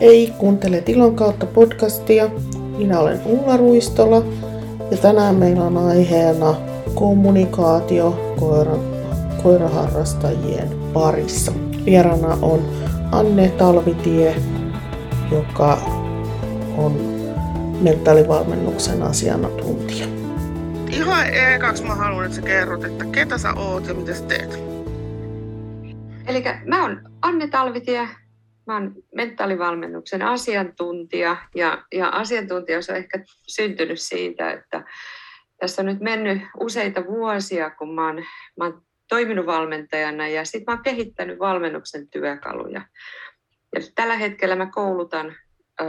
Hei, kuuntelet Ilon kautta podcastia. Minä olen Ulla Ruistola ja tänään meillä on aiheena kommunikaatio koira, koiraharrastajien parissa. Vierana on Anne Talvitie, joka on mentaalivalmennuksen asiantuntija. Ihan ekaksi mä haluan, että sä kerrot, että ketä sä oot ja mitä sä teet. Eli mä oon Anne Talvitie, mä oon mentaalivalmennuksen asiantuntija ja, ja asiantuntijuus on ehkä syntynyt siitä, että tässä on nyt mennyt useita vuosia, kun mä oon, mä oon toiminut valmentajana ja sitten mä oon kehittänyt valmennuksen työkaluja. Ja tällä hetkellä mä koulutan ö,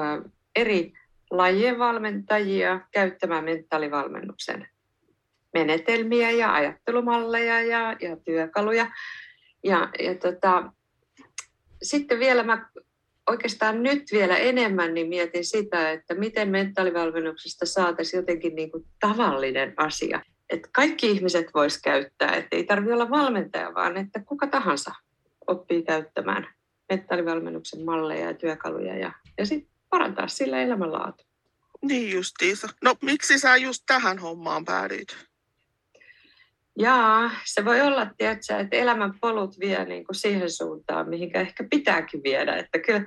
eri lajien valmentajia käyttämään mentaalivalmennuksen menetelmiä ja ajattelumalleja ja, ja työkaluja. Ja, ja tota, sitten vielä mä oikeastaan nyt vielä enemmän niin mietin sitä, että miten mentaalivalmennuksesta saataisiin jotenkin niin kuin tavallinen asia. Että kaikki ihmiset vois käyttää, että ei tarvitse olla valmentaja, vaan että kuka tahansa oppii käyttämään mentaalivalmennuksen malleja ja työkaluja ja, ja sitten parantaa sillä elämänlaatu. Niin justiinsa. No miksi sä just tähän hommaan päädyit? Jaa, se voi olla, tiedätkö, että elämän polut vie niin kuin siihen suuntaan, mihinkä ehkä pitääkin viedä. Että kyllä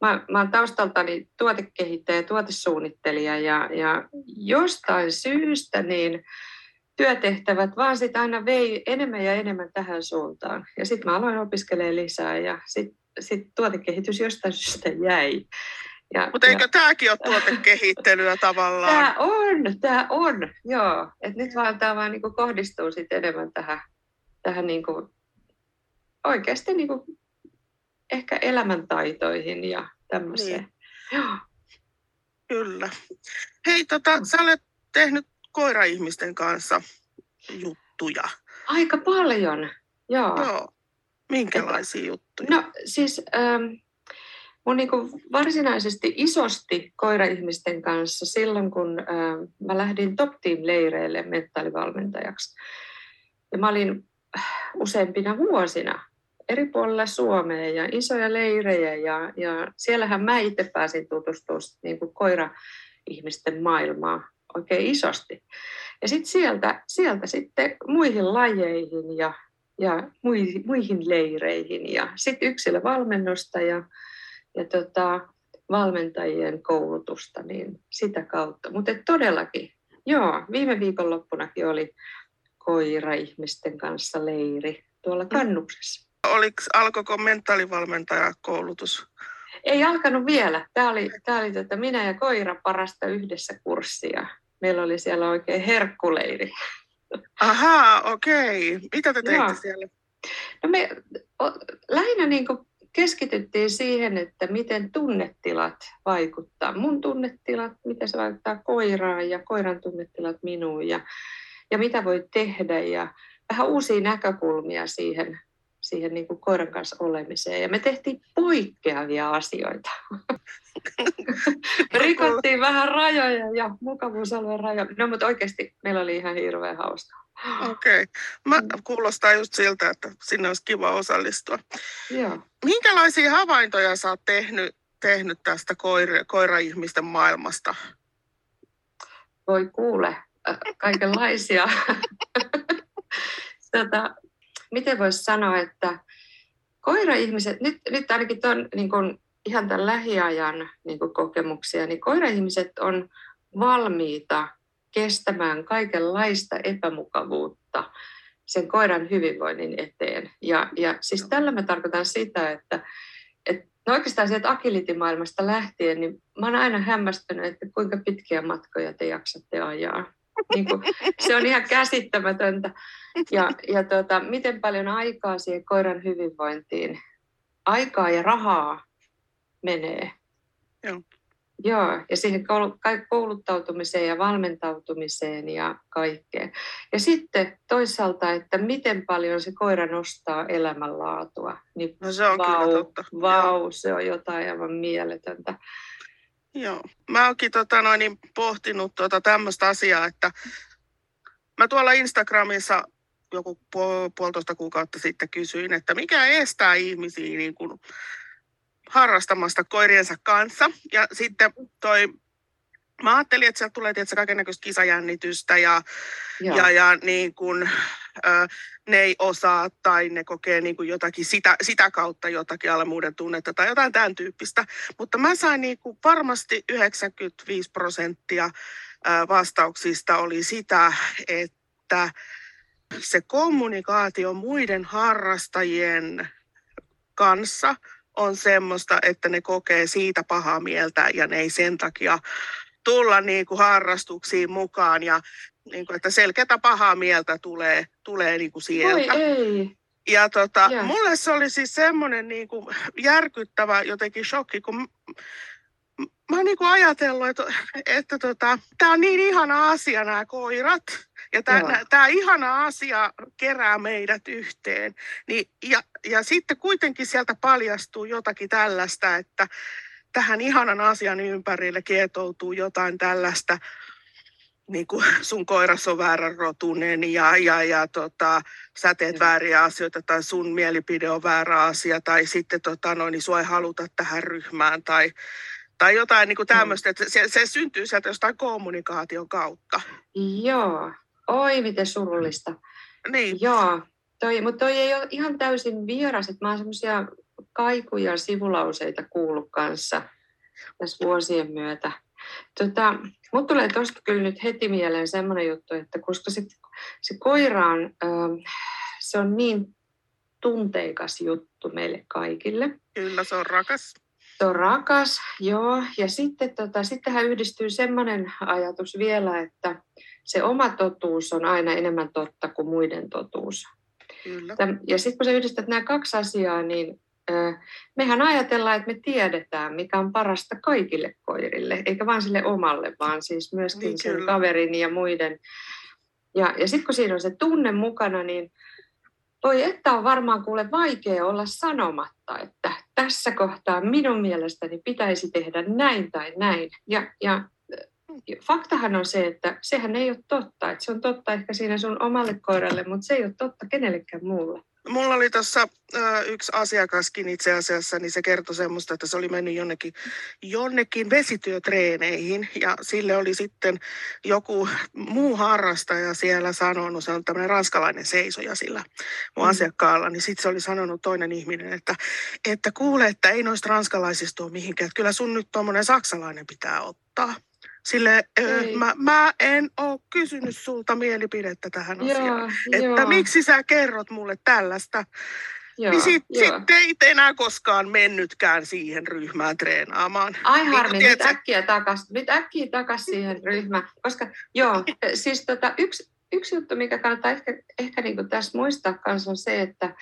mä, mä olen taustaltani tuotekehittäjä, tuotesuunnittelija ja, ja jostain syystä niin työtehtävät vaan sitä aina vei enemmän ja enemmän tähän suuntaan. Ja sitten mä aloin opiskelemaan lisää ja sitten sit tuotekehitys jostain syystä jäi. Mutta eikö tämäkin ole tuotekehittelyä tavallaan? Tämä on, tämä on, joo. Et nyt vaan tämä vaan niinku kohdistuu sit enemmän tähän, tähän niinku, oikeasti niinku, ehkä elämäntaitoihin ja tämmöiseen. Niin. Joo. Kyllä. Hei, tota, sä olet tehnyt koiraihmisten kanssa juttuja. Aika paljon, joo. Joo. Minkälaisia juttuja? No siis... Ähm, mun niin kuin varsinaisesti isosti koiraihmisten kanssa silloin, kun äh, mä lähdin Top Team-leireille mentaalivalmentajaksi. Ja mä olin useimpina vuosina eri puolilla Suomea ja isoja leirejä ja, ja siellähän mä itse pääsin tutustumaan niin kuin koira-ihmisten oikein isosti. Ja sitten sieltä, sieltä sitten muihin lajeihin ja, ja muihin, muihin leireihin ja sitten yksilövalmennusta ja ja tota, valmentajien koulutusta, niin sitä kautta. Mutta todellakin, joo, viime viikonloppunakin oli koira-ihmisten kanssa leiri tuolla kannuksessa. Oliko, alkoiko mentaalivalmentajakoulutus? Ei alkanut vielä. Tämä oli, tämä oli tätä minä ja koira parasta yhdessä kurssia. Meillä oli siellä oikein herkkuleiri. Ahaa, okei. Mitä te teitte Joo. siellä? No me o, lähinnä niin kuin keskityttiin siihen, että miten tunnetilat vaikuttaa. Mun tunnetilat, miten se vaikuttaa koiraan ja koiran tunnetilat minuun ja, ja mitä voi tehdä ja vähän uusia näkökulmia siihen, siihen niin kuin koiran kanssa olemiseen. Ja me tehtiin poikkeavia asioita. rikottiin vähän rajoja ja mukavuusalueen rajoja. No mutta oikeasti meillä oli ihan hirveän hauskaa. Okei. Okay. Mm. kuulostaa just siltä, että sinne olisi kiva osallistua. Joo. Minkälaisia havaintoja sä oot tehnyt, tehnyt tästä koira, koira-ihmisten maailmasta? Voi kuule, kaikenlaisia. tota, miten voisi sanoa, että koira-ihmiset, nyt, nyt ainakin tuon niin kun, ihan tämän lähiajan niin kun kokemuksia, niin koira-ihmiset on valmiita kestämään kaikenlaista epämukavuutta sen koiran hyvinvoinnin eteen. Ja, ja siis tällä mä tarkoitan sitä, että, että no oikeastaan sieltä agilitimaailmasta lähtien, niin mä oon aina hämmästynyt, että kuinka pitkiä matkoja te jaksatte ajaa. Niin kuin, se on ihan käsittämätöntä. Ja, ja tota, miten paljon aikaa siihen koiran hyvinvointiin, aikaa ja rahaa menee. Joo. Joo, ja siihen kouluttautumiseen ja valmentautumiseen ja kaikkeen. Ja sitten toisaalta, että miten paljon se koira nostaa elämänlaatua. Niin no se on vau, kyllä totta. Vau, se on jotain aivan mieletöntä. Joo, mä oonkin tota noin, pohtinut tota tämmöistä asiaa, että mä tuolla Instagramissa joku puolitoista kuukautta sitten kysyin, että mikä estää ihmisiä niin kuin harrastamasta koiriensa kanssa. Ja sitten toi mä ajattelin, että sieltä tulee tietysti kaikenlaista kisajännitystä ja, ja, ja niin kun, ö, ne ei osaa tai ne kokee niin kuin jotakin sitä, sitä kautta jotakin alamuuden tunnetta tai jotain tämän tyyppistä. Mutta mä sain niin kuin varmasti 95 prosenttia vastauksista oli sitä, että se kommunikaatio muiden harrastajien kanssa on semmoista, että ne kokee siitä pahaa mieltä ja ne ei sen takia tulla niin kuin harrastuksiin mukaan ja niin kuin, että selkeätä pahaa mieltä tulee, tulee niin kuin sieltä. Oi ei. Ja tota, yeah. mulle se oli siis semmoinen niin kuin järkyttävä jotenkin shokki, kun mä oon niin kuin ajatellut, että, että tota, tämä on niin ihana asia nämä koirat. Ja tämä ihana asia kerää meidät yhteen. Niin, ja, ja sitten kuitenkin sieltä paljastuu jotakin tällaista, että tähän ihanan asian ympärille kietoutuu jotain tällaista, niin kuin sun koiras on väärän rotunen ja, ja, ja tota, sä teet mm. vääriä asioita tai sun mielipide on väärä asia tai sitten tota, no, niin sua ei haluta tähän ryhmään tai, tai jotain niin kuin tämmöistä, että se, se syntyy sieltä jostain kommunikaation kautta. Joo, oi miten surullista. Niin. Joo, toi, mutta toi ei ole ihan täysin vieras, että mä oon semmoisia kaikuja sivulauseita kuullut kanssa tässä vuosien myötä. Tota, Mutta tulee tuosta kyllä nyt heti mieleen semmoinen juttu, että koska se, se koira on, ähm, se on niin tunteikas juttu meille kaikille. Kyllä, se on rakas. Se on rakas, joo. Ja sitten tota, sittenhän yhdistyy semmoinen ajatus vielä, että se oma totuus on aina enemmän totta kuin muiden totuus. Kyllä. Ja sitten kun sä yhdistät nämä kaksi asiaa, niin mehän ajatellaan, että me tiedetään, mikä on parasta kaikille koirille, eikä vain sille omalle, vaan siis myöskin niin, sen kaverin ja muiden. Ja, ja sitten kun siinä on se tunne mukana, niin voi että on varmaan kuule vaikea olla sanomatta, että tässä kohtaa minun mielestäni pitäisi tehdä näin tai näin. Ja, ja faktahan on se, että sehän ei ole totta. Että se on totta ehkä siinä sun omalle koiralle, mutta se ei ole totta kenellekään muulle. Mulla oli tuossa yksi asiakaskin itse asiassa, niin se kertoi semmoista, että se oli mennyt jonnekin, jonnekin vesityötreeneihin ja sille oli sitten joku muu harrastaja siellä sanonut, se on tämmöinen ranskalainen seisoja sillä mun mm. asiakkaalla, niin sitten se oli sanonut toinen ihminen, että, että kuule, että ei noista ranskalaisista ole mihinkään, että kyllä sun nyt tuommoinen saksalainen pitää ottaa. Sille ö, mä, mä en ole kysynyt sulta mielipidettä tähän asiaan. Joo, että joo. miksi sä kerrot mulle tällaista. Joo, niin sitten sit ei enää koskaan mennytkään siihen ryhmään treenaamaan. Ai niin harmi, nyt äkkiä takas, nyt äkkiä takas siihen ryhmään. Koska joo, siis tota, yksi, yksi juttu, mikä kannattaa ehkä, ehkä niin tässä muistaa kanssa on se, että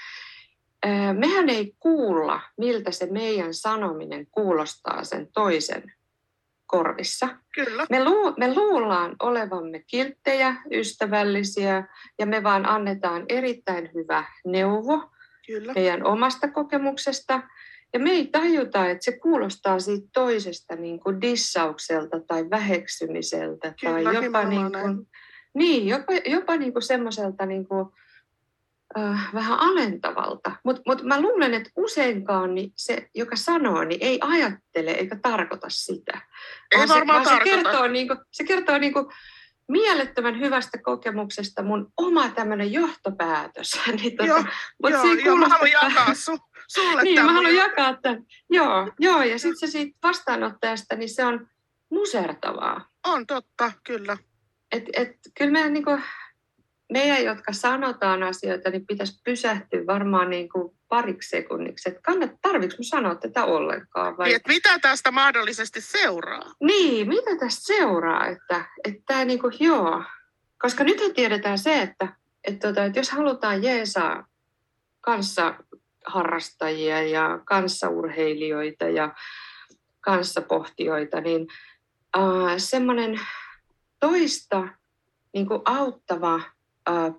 mehän ei kuulla, miltä se meidän sanominen kuulostaa sen toisen korvissa. Kyllä. Me, lu, me luullaan olevamme kilttejä, ystävällisiä ja me vaan annetaan erittäin hyvä neuvo Kyllä. meidän omasta kokemuksesta. Ja me ei tajuta, että se kuulostaa siitä toisesta niin kuin dissaukselta tai väheksymiseltä. Kyllä, tai jopa, niin kuin, niin, jopa, jopa niin kuin semmoiselta niin kuin, äh, vähän alentavalta. Mutta mut mä luulen, että useinkaan niin se, joka sanoo, niin ei ajattele eikä tarkoita sitä. Ei vaan se, vaan se kertoo, niin kuin, se kertoo niin kuin mielettömän hyvästä kokemuksesta mun oma tämmöinen johtopäätös. niin tota, joo, mut joo, joo mä haluan jakaa su, sulle Niin, mä haluan jakaa tämän. Joo, joo ja sitten se siitä vastaanottajasta, niin se on musertavaa. On totta, kyllä. Et, et, kyllä meidän niin kuin, meidän, jotka sanotaan asioita, niin pitäisi pysähtyä varmaan niin kuin pariksi sekunniksi, että kannat, tarvitsetko sanoa tätä ollenkaan? Vai? Et mitä tästä mahdollisesti seuraa? Niin, mitä tästä seuraa? Että, että niin kuin, joo. Koska nyt tiedetään se, että, että, tota, että jos halutaan jeesaa kanssa harrastajia ja kanssaurheilijoita ja kanssapohtijoita, niin äh, semmoinen toista niin kuin auttava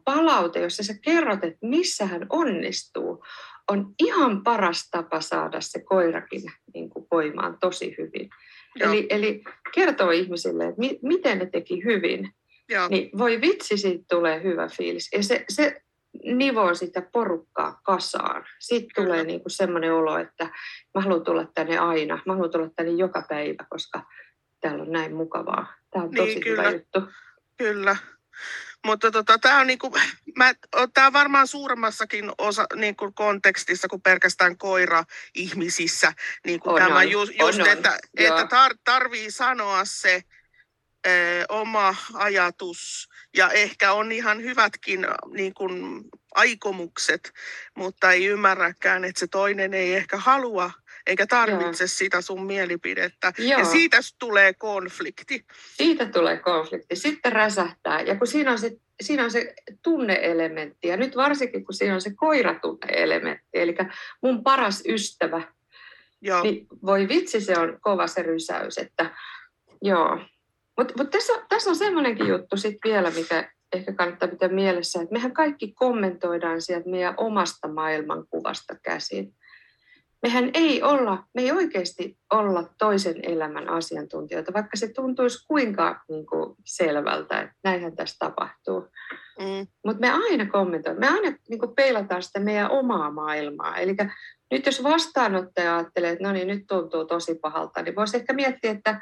palaute, jossa sä kerrot, että missä hän onnistuu, on ihan paras tapa saada se koirakin niin kuin voimaan tosi hyvin. Eli, eli kertoo ihmisille, että mi, miten ne teki hyvin. Joo. Niin voi vitsi, siitä tulee hyvä fiilis. Ja se, se nivoo sitä porukkaa kasaan. Sitten tulee niin kuin semmoinen olo, että mä haluan tulla tänne aina, mä haluan tulla tänne joka päivä, koska täällä on näin mukavaa. Tämä on tosi Niin, hyvä kyllä. juttu. Kyllä. Mutta tota, tämä on, niinku, mä, tää on varmaan suuremmassakin osa, niinku, kontekstissa kuin pelkästään koira-ihmisissä. Niinku On, tämä on. ju, On, just, on. että, Joo. että tar, tarvii sanoa se ö, oma ajatus. Ja ehkä on ihan hyvätkin niin kuin, aikomukset, mutta ei ymmärräkään, että se toinen ei ehkä halua eikä tarvitse sitä sun mielipidettä. Joo. Ja siitä tulee konflikti. Siitä tulee konflikti, sitten räsähtää. Ja kun siinä on se, siinä on se tunneelementti, ja nyt varsinkin kun siinä on se koiratunneelementti, eli mun paras ystävä, Joo. niin voi vitsi, se on kova se rysäys. Että, joo. Mutta mut tässä, tässä on semmoinenkin juttu sitten vielä, mikä ehkä kannattaa pitää mielessä, että mehän kaikki kommentoidaan sieltä meidän omasta maailmankuvasta käsin. Mehän ei olla, me ei oikeasti olla toisen elämän asiantuntijoita, vaikka se tuntuisi kuinka niin kuin, selvältä, että näinhän tässä tapahtuu. Mm. Mutta me aina kommentoimme, me aina niin kuin peilataan sitä meidän omaa maailmaa. Eli nyt jos vastaanottaja ajattelee, että no niin, nyt tuntuu tosi pahalta, niin voisi ehkä miettiä, että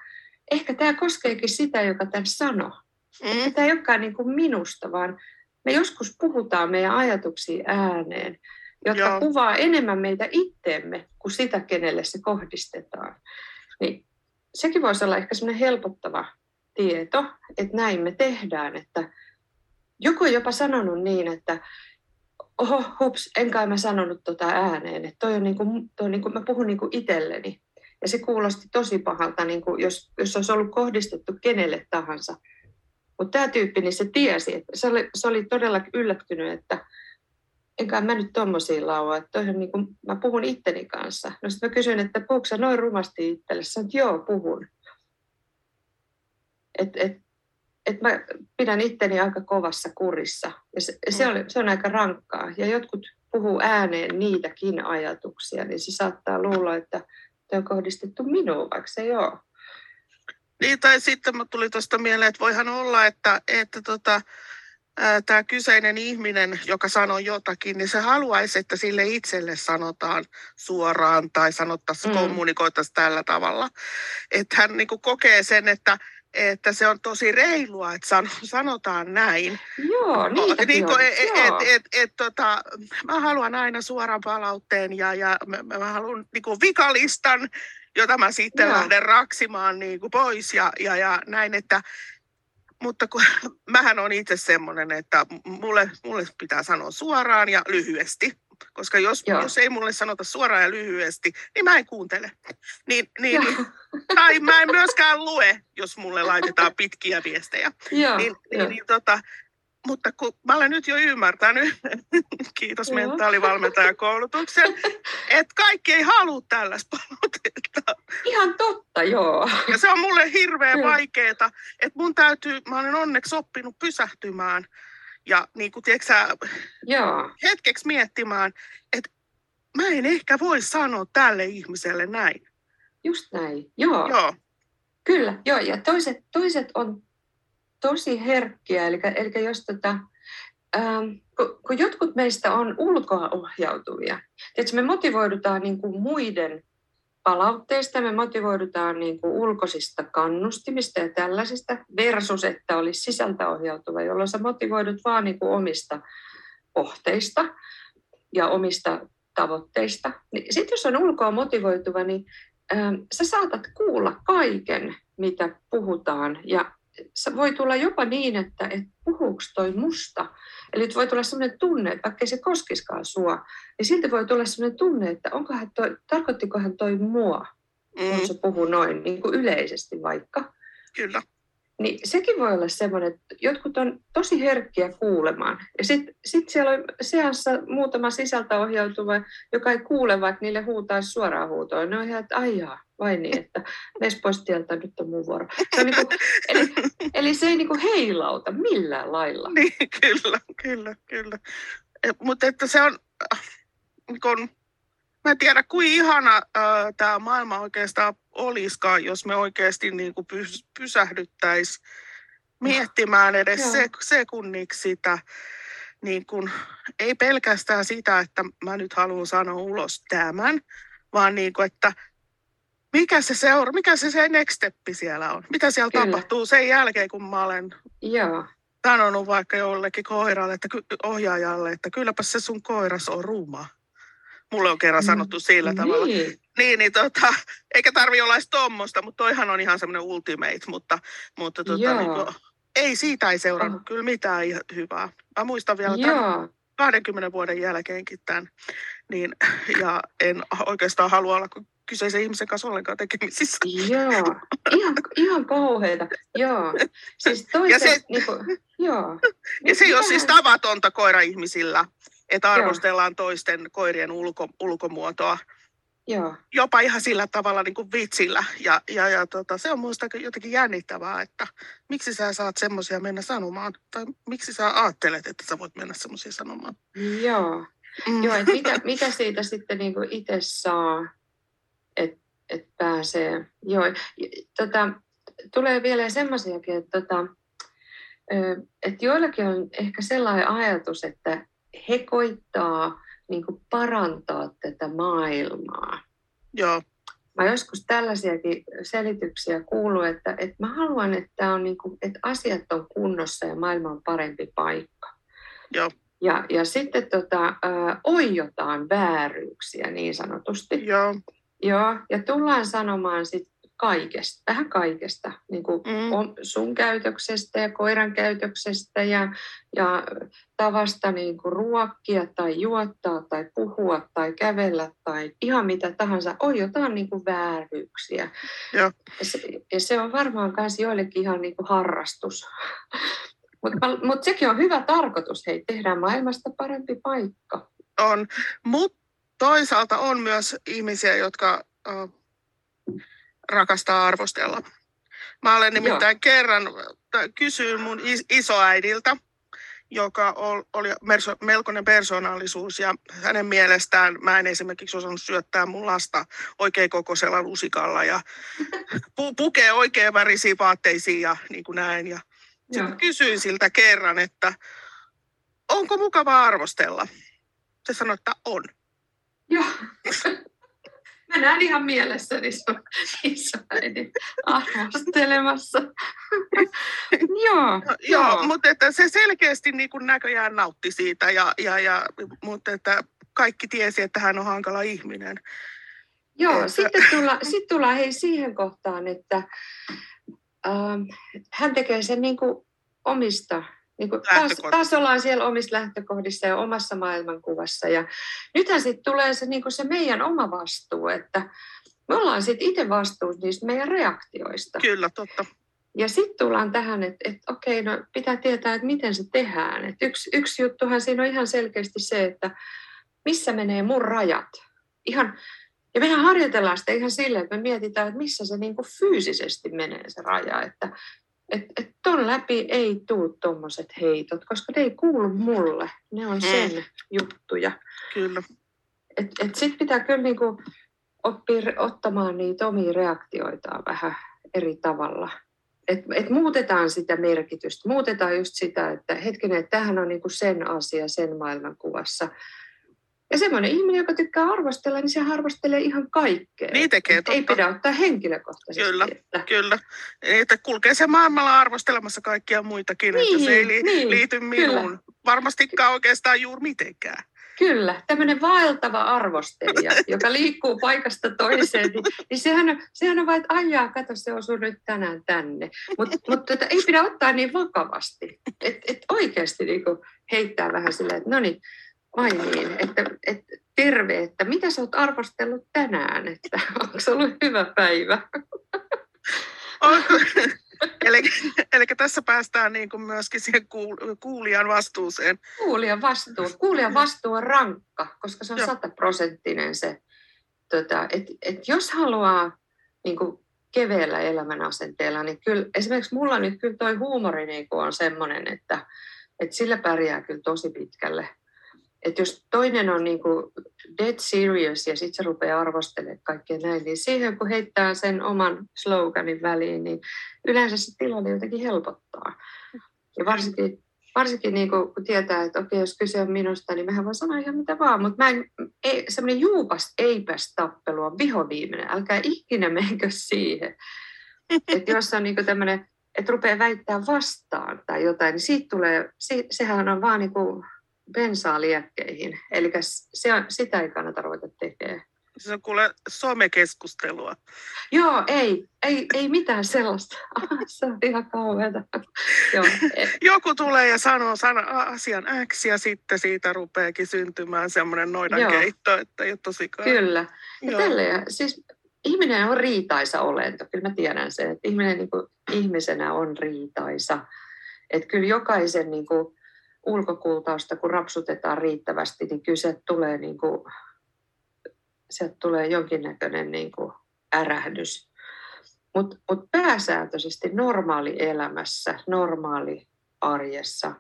ehkä tämä koskeekin sitä, joka tämän sanoi. Mm. Tämä ei olekaan niin kuin minusta, vaan me joskus puhutaan meidän ajatuksia ääneen, jotka Joo. Kuvaa enemmän meitä itteemme kuin sitä, kenelle se kohdistetaan. Niin sekin voisi olla ehkä semmoinen helpottava tieto, että näin me tehdään, että joku on jopa sanonut niin, että oho, hups, en kai mä sanonut tota ääneen, että toi on niinku, toi on niinku, mä puhun niinku itselleni. Ja se kuulosti tosi pahalta, niinku, jos, jos olisi ollut kohdistettu kenelle tahansa. Mutta tämä tyyppi, niin se tiesi, että se oli, se oli todella yllättynyt, että enkä mä nyt tommosia laua, että toihan niin kuin, mä puhun itteni kanssa. No sitten mä kysyin, että puhuuko sä noin rumasti itselle? Että joo, puhun. Et, et, et mä pidän itteni aika kovassa kurissa. Ja se, se, oli, se on aika rankkaa. Ja jotkut puhuu ääneen niitäkin ajatuksia, niin se saattaa luulla, että tämä on kohdistettu minuun, vaikka se ole. Niin, tai sitten mä tuli tuosta mieleen, että voihan olla, että, että tota, tämä kyseinen ihminen, joka sanoo jotakin, niin se haluaisi, että sille itselle sanotaan suoraan tai sanottaisiin, Mm. mm. kommunikoitaisiin tällä tavalla. Että hän niin kokee sen, että, että se on tosi reilua, että sano, sanotaan näin. Joo, niin kuin, et, Joo. et, et, et, tota, mä haluan aina suoran palautteen ja, ja mä, mä mä haluan niin kuin vikalistan, jota mä sitten Joo. lähden raksimaan niin kuin pois ja, ja, ja näin, että mutta kun, mähän on itse semmoinen, että mulle, mulle pitää sanoa suoraan ja lyhyesti. Koska jos, Joo. jos ei mulle sanota suoraan ja lyhyesti, niin mä en kuuntele. Niin, niin, Joo. tai mä en myöskään lue, jos mulle laitetaan pitkiä viestejä Joo, niin, joo. niin, niin, tota, mutta kun mä olen nyt jo ymmärtänyt, kiitos mentaalivalmentajakoulutuksen, että kaikki ei halua tällaista palautetta. Ihan totta, joo. Ja se on mulle hirveän Joo. vaikeaa, että mun täytyy, mä olen onneksi oppinut pysähtymään ja niin kuin, tiedätkö, Joo, hetkeksi miettimään, että mä en ehkä voi sanoa tälle ihmiselle näin. just näin. Joo, Joo, kyllä. Joo, ja toiset, toiset on tosi herkkiä. Eli, eli jos tota, ähm, kun, kun jotkut meistä on ulkoa ohjautuvia, tiedätkö, me motivoidutaan niin kuin muiden palautteista, me motivoidutaan niin kuin ulkoisista kannustimista ja tällaisista versus, että olisi sisältä ohjautuva, jolloin sä motivoidut vaan niin kuin omista kohteista ja omista tavoitteista. Niin Sitten jos on ulkoa motivoituva, niin ähm, sä saatat kuulla kaiken, mitä puhutaan ja voi tulla jopa niin, että, että puhuuko toi musta. Eli voi tulla sellainen tunne, että vaikka se koskiskaan sua, niin silti voi tulla sellainen tunne, että onkohan toi, tarkoittikohan toi mua, kun mm, se puhuu noin niin kuin yleisesti vaikka. kyllä. Niin sekin voi olla semmoinen, että jotkut on tosi herkkiä kuulemaan. Ja sitten sit siellä on seassa muutama sisältä ohjautuva, joka ei kuule, vaikka niille huutaisi suoraan huutoon. Ne on ihan, että aijaa, vai niin, että mees pois tieltä, nyt on mun vuoro. Se on niin kuin, eli, eli se ei niin kuin heilauta millään lailla. Niin, kyllä, kyllä, kyllä. Mutta että se on, äh, niin kun, mä en tiedä kuinka ihana äh, tämä maailma oikeastaan olisikaan, jos me oikeasti niin kuin pys, pysähdyttäisiin miettimään edes Joo. se, sekunniksi sitä, niin kun, ei pelkästään sitä, että mä nyt haluan sanoa ulos tämän, vaan niin kun, että mikä se, seura, mikä se, se next step siellä on? Mitä siellä Kyllä. tapahtuu sen jälkeen, kun mä olen Joo. sanonut vaikka jollekin koiralle, että ohjaajalle, että kylläpä se sun koiras on ruma. Mulle on kerran mm. sanottu sillä niin. tavalla. Niin, niin tota, eikä tarvi olla edes tuommoista, mutta toihan on ihan semmoinen ultimate, mutta, mutta tota, niin kuin, ei siitä ei seurannut oh. kyllä mitään hyvää. Mä muistan vielä tämän 20 vuoden jälkeenkin tämän, niin, ja en oikeastaan halua olla kyseisen ihmisen kanssa ollenkaan tekemisissä. Joo, ihan, ihan kauheita. Joo. Siis toisen, ja se, niin kuin, joo. Ja se ei ole siis tavatonta koira-ihmisillä, että arvostellaan joo. toisten koirien ulko, ulkomuotoa. Joo. Jopa ihan sillä tavalla niin kuin vitsillä. Ja, ja, ja tota, se on minusta jotenkin jännittävää, että miksi sä saat semmoisia mennä sanomaan, tai miksi sä ajattelet, että sä voit mennä semmoisia sanomaan. Joo. Mm. Joo, että mitä, mitä siitä sitten niin itse saa että et pääsee. Joo, tota, tulee vielä semmoisiakin, että tota, et joillakin on ehkä sellainen ajatus, että he koittaa niin kuin parantaa tätä maailmaa. Joo. Mä joskus tällaisiakin selityksiä kuuluu, että, että mä haluan, että, on niin kuin, että asiat on kunnossa ja maailma on parempi paikka. Joo. Ja, ja sitten tota, ö, oijotaan vääryyksiä niin sanotusti. Joo. Joo, ja tullaan sanomaan sit kaikesta, vähän kaikesta, niin kuin mm. sun käytöksestä ja koiran käytöksestä ja, ja tavasta niin kuin ruokkia tai juottaa tai puhua tai kävellä tai ihan mitä tahansa. On jotain niin kuin vääryyksiä. Ja. Se, ja se on varmaan myös joillekin ihan niin kuin harrastus. Mutta mut sekin on hyvä tarkoitus, hei, tehdään maailmasta parempi paikka. On, mutta toisaalta on myös ihmisiä, jotka äh, rakastaa arvostella. Mä olen nimittäin Joo. kerran kysyin mun isoäidiltä, joka oli melkoinen persoonallisuus ja hänen mielestään mä en esimerkiksi osannut syöttää mun lasta oikein kokoisella lusikalla ja pu- pukee oikein värisiä vaatteisiin ja niin kuin näin. Ja sitten kysyin siltä kerran, että onko mukava arvostella? Se sanoi, että on. Joo. Mä näen ihan mielessäni sun isoäidin arvostelemassa. joo, no, joo. joo. mutta että se selkeästi niin kuin näköjään nautti siitä, ja, ja, ja, mutta että kaikki tiesi, että hän on hankala ihminen. Joo, että... sitten tullaan sit tulla, hei siihen kohtaan, että ähm, hän tekee sen niin kuin omista niin kuin taas, taas ollaan siellä omissa lähtökohdissa ja omassa maailmankuvassa. Ja nythän sitten tulee se, niin kuin se meidän oma vastuu, että me ollaan sitten itse vastuussa niistä meidän reaktioista. Kyllä, totta. Ja sitten tullaan tähän, että, että okei, no pitää tietää, että miten se tehdään. Et yksi, yksi juttuhan siinä on ihan selkeästi se, että missä menee mun rajat. Ihan, ja mehän harjoitellaan sitä ihan silleen, että me mietitään, että missä se niin kuin fyysisesti menee se raja. Että että et ton läpi ei tuu tuommoiset heitot, koska ne ei kuulu mulle. Ne on sen mm. juttuja. Kyllä. Et, et Sitten pitää kyllä niinku oppia ottamaan niitä omia reaktioitaan vähän eri tavalla. Et, et muutetaan sitä merkitystä, muutetaan just sitä, että hetkinen, että tämähän on niinku sen asia sen maailmankuvassa. Ja semmoinen ihminen, joka tykkää arvostella, niin se arvostelee ihan kaikkea. Niin tekee, totta. Ei pidä ottaa henkilökohtaisesti. Kyllä, että... kyllä. Että kulkee se maailmalla arvostelemassa kaikkia muitakin, niin, että se ei li- niin, liity minuun. Kyllä. Varmastikaan oikeastaan juuri mitenkään. Kyllä, tämmöinen vaeltava arvostelija, joka liikkuu paikasta toiseen, niin, niin sehän, on, sehän on vain, että ajaa, kato, se osuu nyt tänään tänne. Mutta mut, tota, ei pidä ottaa niin vakavasti. Että et oikeasti niinku heittää vähän silleen, että no niin, vai niin, että, että terve, että mitä sä oot arvostellut tänään, että onko se ollut hyvä päivä? eli, eli tässä päästään niin kuin myöskin siihen kuulijan vastuuseen. Kuulijan vastuu. Kuulijan vastuu on rankka, koska se on sataprosenttinen se. Tota, että et jos haluaa niin kuin keveellä elämän asenteella, niin kyllä, esimerkiksi mulla nyt kyllä toi huumori niin kuin on semmoinen, että, että sillä pärjää kyllä tosi pitkälle että jos toinen on niin kuin dead serious ja sitten se rupeaa arvostelemaan kaikkea näin, niin siihen kun heittää sen oman sloganin väliin, niin yleensä se tilanne jotenkin helpottaa. Ja varsinkin, varsinkin niin kuin, kun tietää, että okei, jos kyse on minusta, niin mehän voi sanoa ihan mitä vaan, mutta mä en, ei, semmoinen juupas eipäs tappelu on vihoviimeinen, älkää ikinä menkö siihen. Että jos on niin tämmöinen, että rupeaa väittää vastaan tai jotain, niin siitä tulee, se, sehän on vaan niin kuin bensaa liekkeihin. Eli se, sitä ei kannata ruveta tekemään. Se on kuule somekeskustelua. Joo, ei, ei, ei mitään sellaista. Se on ihan kauheata. Joo. Joku tulee ja sanoo sana, asian X ja sitten siitä rupeakin syntymään semmoinen noidankeitto, että ei ole tosikaan. Kyllä. Ja tälleen, siis ihminen on riitaisa olento. Kyllä mä tiedän sen, että ihminen niin kuin, ihmisenä on riitaisa. Että kyllä jokaisen niin kuin, ulkokultausta, kun rapsutetaan riittävästi, niin kyllä se tulee niin kuin, sieltä tulee jonkinnäköinen niin kuin ärähdys. Mutta mut pääsääntöisesti normaali elämässä, normaali arjessa,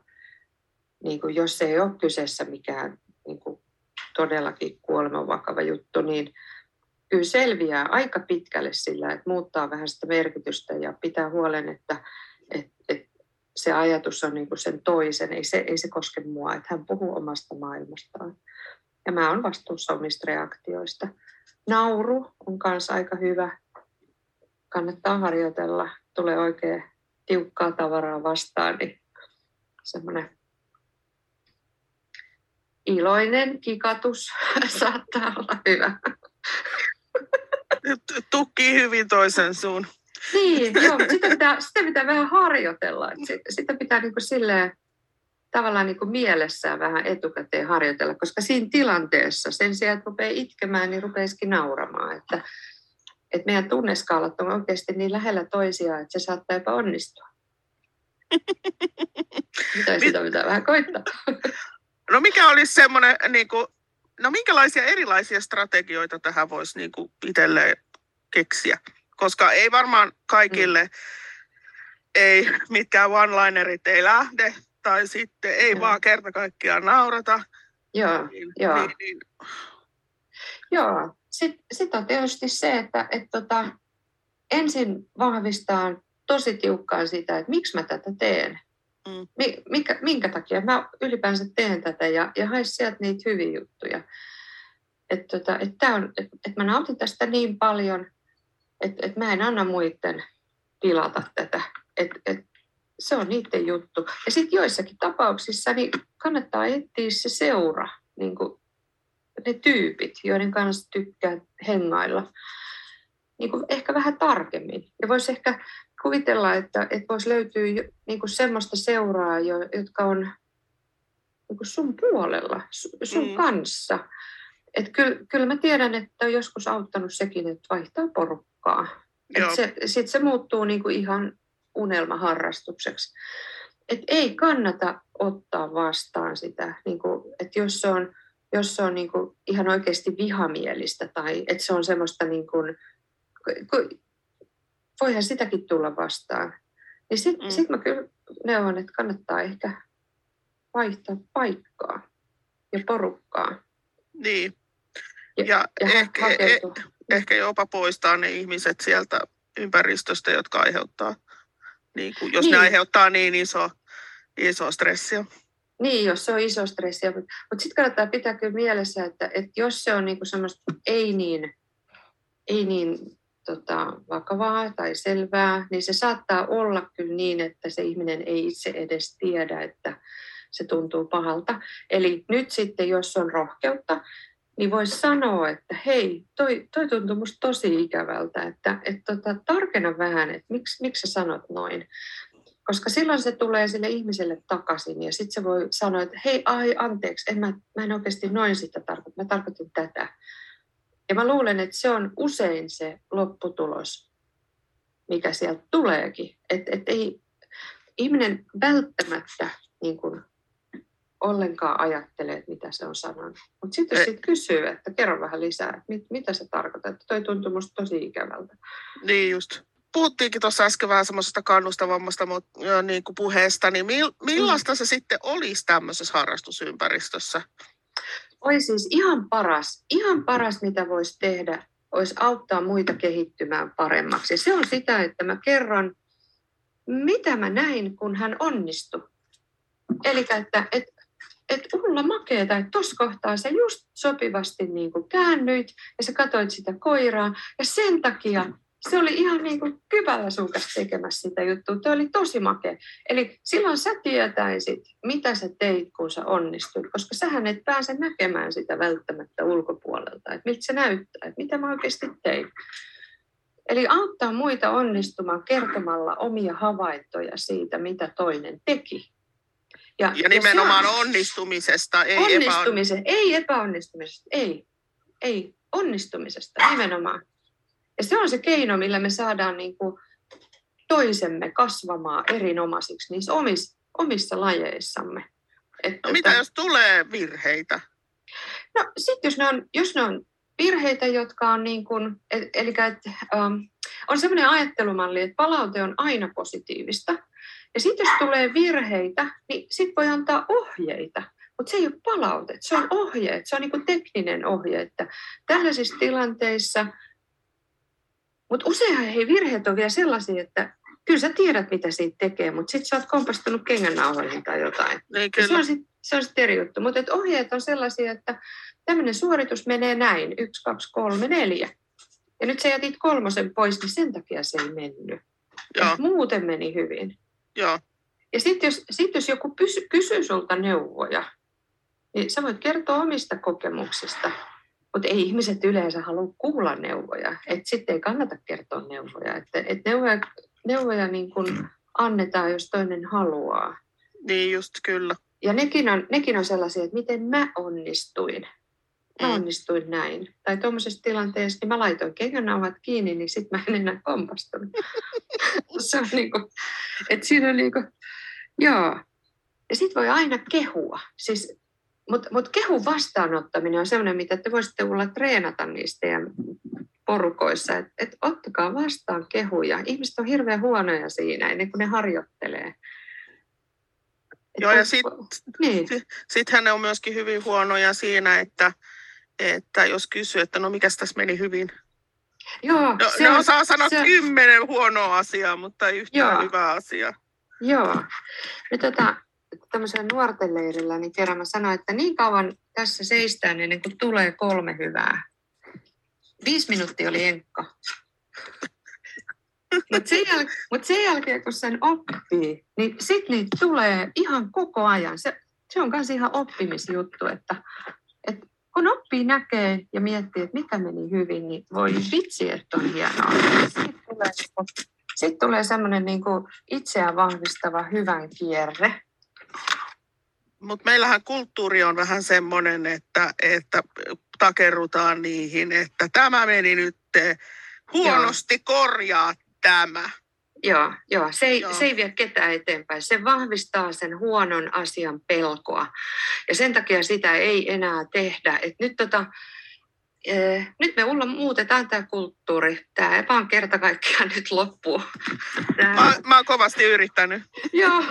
niin kuin jos ei ole kyseessä mikään niin kuin todellakin kuoleman vakava juttu, niin kyllä selviää aika pitkälle sillä, että muuttaa vähän sitä merkitystä ja pitää huolen, että, että, että se ajatus on niin kuin sen toisen, ei se, ei se koske mua, että hän puhuu omasta maailmastaan. Ja mä oon vastuussa omista reaktioista. Nauru on myös aika hyvä. Kannattaa harjoitella. Tulee oikein tiukkaa tavaraa vastaan, niin semmoinen iloinen kikatus saattaa olla hyvä. Tukki hyvin toisen suun. Niin, joo, sitä pitää, sitä pitää vähän harjoitella. Sitä pitää niin kuin silleen tavallaan niin kuin mielessään vähän etukäteen harjoitella, koska siinä tilanteessa sen sijaan, että rupeaa itkemään, niin rupeisikin nauramaan. Että, että meidän tunneskaalat on oikeasti niin lähellä toisiaan, että se saattaa jopa onnistua. Mitä sitä pitää vähän koittaa? No mikä olisi semmoinen, niin kuin, no minkälaisia erilaisia strategioita tähän voisi niin kuin itselleen keksiä? Koska ei varmaan kaikille, mm. ei mitkään one-linerit ei lähde, tai sitten ei mm. vaan kerta kaikkiaan naurata. Joo, niin, joo. Niin, niin. Joo, sitten sit on tietysti se, että et tota, ensin vahvistaa tosi tiukkaan sitä, että miksi mä tätä teen. Mm. Mikä, minkä takia mä ylipäänsä teen tätä ja, ja hae sieltä niitä hyviä juttuja. Että tota, et et, et, et mä nautin tästä niin paljon, että et mä en anna muiden pilata tätä. Että et, se on niiden juttu. Ja sitten joissakin tapauksissa niin kannattaa etsiä se seura, niin kuin ne tyypit, joiden kanssa tykkää hengailla, niin kuin ehkä vähän tarkemmin. Ja voisi ehkä kuvitella, että, että voisi löytyä niin kuin semmoista seuraa, jotka on niin kuin sun puolella, sun mm. kanssa. Että kyllä, kyllä mä tiedän, että on joskus auttanut sekin, että vaihtaa porukkaa. Sitten se muuttuu niin kuin ihan unelmaharrastukseksi. Et ei kannata ottaa vastaan sitä, niin kuin, että jos se on, jos se on niin kuin ihan oikeasti vihamielistä tai että se on semmoista, niin kuin, voihan sitäkin tulla vastaan. Niin sitten mm. sit mä kyllä neuvon, että kannattaa ehkä vaihtaa paikkaa ja porukkaa. Niin. Ja, ja, ja ehkä, e, ehkä jopa poistaa ne ihmiset sieltä ympäristöstä, jotka aiheuttaa niin kuin, jos niin. ne aiheuttaa niin iso, iso stressiä. Niin, jos se on iso stressi. Mutta, mutta sitten kannattaa pitää kyllä mielessä, että, että jos se on niin kuin semmoista ei niin, ei niin tota, vakavaa tai selvää, niin se saattaa olla kyllä niin, että se ihminen ei itse edes tiedä, että se tuntuu pahalta. Eli nyt sitten, jos on rohkeutta, niin voisi sanoa, että hei, toi, toi tuntuu musta tosi ikävältä, että et tota, tarkena vähän, että miksi, miksi sä sanot noin. Koska silloin se tulee sille ihmiselle takaisin ja sitten se voi sanoa, että hei, ai anteeksi, en mä, mä en oikeasti noin sitä tarkoita, mä tarkoitin tätä. Ja mä luulen, että se on usein se lopputulos, mikä sieltä tuleekin. Että et ei ihminen välttämättä niin kuin ollenkaan ajattele, että mitä se on sanonut. Mutta sitten jos sit kysyy, että kerro vähän lisää, että mit, mitä se tarkoittaa, että toi tuntuu musta tosi ikävältä. Niin just. Puhuttiinkin tuossa äsken vähän semmoisesta kannustavammasta niin kuin puheesta, niin millaista mm. se sitten olisi tämmöisessä harrastusympäristössä? Oi siis ihan paras, ihan paras mitä voisi tehdä, olisi auttaa muita kehittymään paremmaksi. Se on sitä, että mä kerron, mitä mä näin, kun hän onnistui Eli että, että että Ulla makeeta, että tuossa kohtaa sä just sopivasti niin kuin käännyit ja sä katsoit sitä koiraa ja sen takia se oli ihan niin kuin kypällä suukas tekemässä sitä juttua. Tuo oli tosi makea. Eli silloin sä tietäisit, mitä sä teit, kun sä onnistuit, koska sähän et pääse näkemään sitä välttämättä ulkopuolelta, että miltä se näyttää, että mitä mä oikeasti tein. Eli auttaa muita onnistumaan kertomalla omia havaintoja siitä, mitä toinen teki. Ja, ja nimenomaan ja on, onnistumisesta, ei onnistumisesta, ei epäonnistumisesta, ei, ei, onnistumisesta nimenomaan. Ja se on se keino, millä me saadaan niin kuin toisemme kasvamaan erinomaisiksi niissä omissa, omissa lajeissamme. Että, no mitä jos tulee virheitä? No sitten jos ne on, jos ne on virheitä, jotka on niin kuin, et, eli että, um, on sellainen ajattelumalli, että palaute on aina positiivista. Ja sitten jos tulee virheitä, niin sitten voi antaa ohjeita. Mutta se ei ole palaute, se on ohje, se on niin tekninen ohje, että tällaisissa tilanteissa – mutta useinhan hei virheet on vielä sellaisia, että kyllä sä tiedät, mitä siitä tekee, mutta sitten sä oot kompastunut kengännauhoihin tai jotain. Niin, kyllä. Se on sitten sit eri juttu. Mutta ohjeet on sellaisia, että tämmöinen suoritus menee näin, yksi, kaksi, kolme, neljä. Ja nyt sä jätit kolmosen pois, niin sen takia se ei mennyt. Joo. muuten meni hyvin. Joo. Ja sitten jos, sit jos joku pysy, kysyy sulta neuvoja, niin sä voit kertoa omista kokemuksista. Mutta ei ihmiset yleensä halua kuulla neuvoja. Sitten ei kannata kertoa neuvoja. Että et neuvoja, neuvoja niin kun annetaan, jos toinen haluaa. Niin just, kyllä. Ja nekin on, nekin on sellaisia, että miten mä onnistuin. Mä mm. onnistuin näin. Tai tuommoisessa tilanteessa, niin mä laitoin kengännauhat kiinni, niin sitten mä en enää kompastunut. Se on niin kuin, että siinä on niin kuin, joo. Ja sitten voi aina kehua. Siis mutta mut kehun vastaanottaminen on sellainen, mitä te voisitte olla treenata niistä teidän porukoissa, että et ottakaa vastaan kehuja. Ihmiset on hirveän huonoja siinä ennen kuin ne harjoittelee. Joo, ja sitten niin. sit hän on myöskin hyvin huonoja siinä, että, että jos kysyy, että no mikä tässä meni hyvin, Joo, no, se ne on, osaa sanoa se... kymmenen huonoa asiaa, mutta ei yhtään Joo. hyvää asiaa. Joo. No, tota, tämmöisellä nuorten leirillä, niin kerran mä sanoin, että niin kauan tässä seistään ennen kuin tulee kolme hyvää. Viisi minuuttia oli enkka. Mutta sen, jäl- mut sen jälkeen, kun sen oppii, niin sitten niitä tulee ihan koko ajan. Se, se on myös ihan oppimisjuttu, että, että kun oppii, näkee ja miettii, että mikä meni hyvin, niin voi vitsi, että on hienoa. Sitten tulee, sit tulee semmoinen niin itseään vahvistava hyvän kierre, mutta meillähän kulttuuri on vähän semmoinen, että, että takerrutaan niihin, että tämä meni nyt huonosti, joo. korjaa tämä. Joo, joo. Se, ei, joo. se ei vie ketään eteenpäin. Se vahvistaa sen huonon asian pelkoa. Ja sen takia sitä ei enää tehdä. Et nyt tota, Eh, nyt me Ulla muutetaan tämä kulttuuri. Tämä vaan kerta kaikkiaan nyt loppuu. Mä, mä oon kovasti yrittänyt. joo,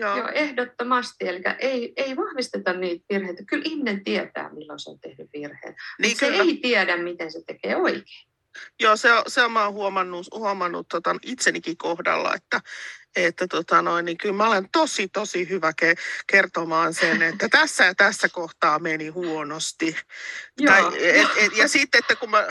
joo. joo, ehdottomasti. Eli ei, ei vahvisteta niitä virheitä. Kyllä ihminen tietää, milloin se on tehnyt virheen. Niin se ei tiedä, miten se tekee oikein. Joo, se, se on mä oon huomannut, huomannut tota, itsenikin kohdalla, että, että tota noin, niin kyllä mä olen tosi, tosi hyvä ke- kertomaan sen, että tässä ja tässä kohtaa meni huonosti. tai, et, et, ja sitten, että kun mä,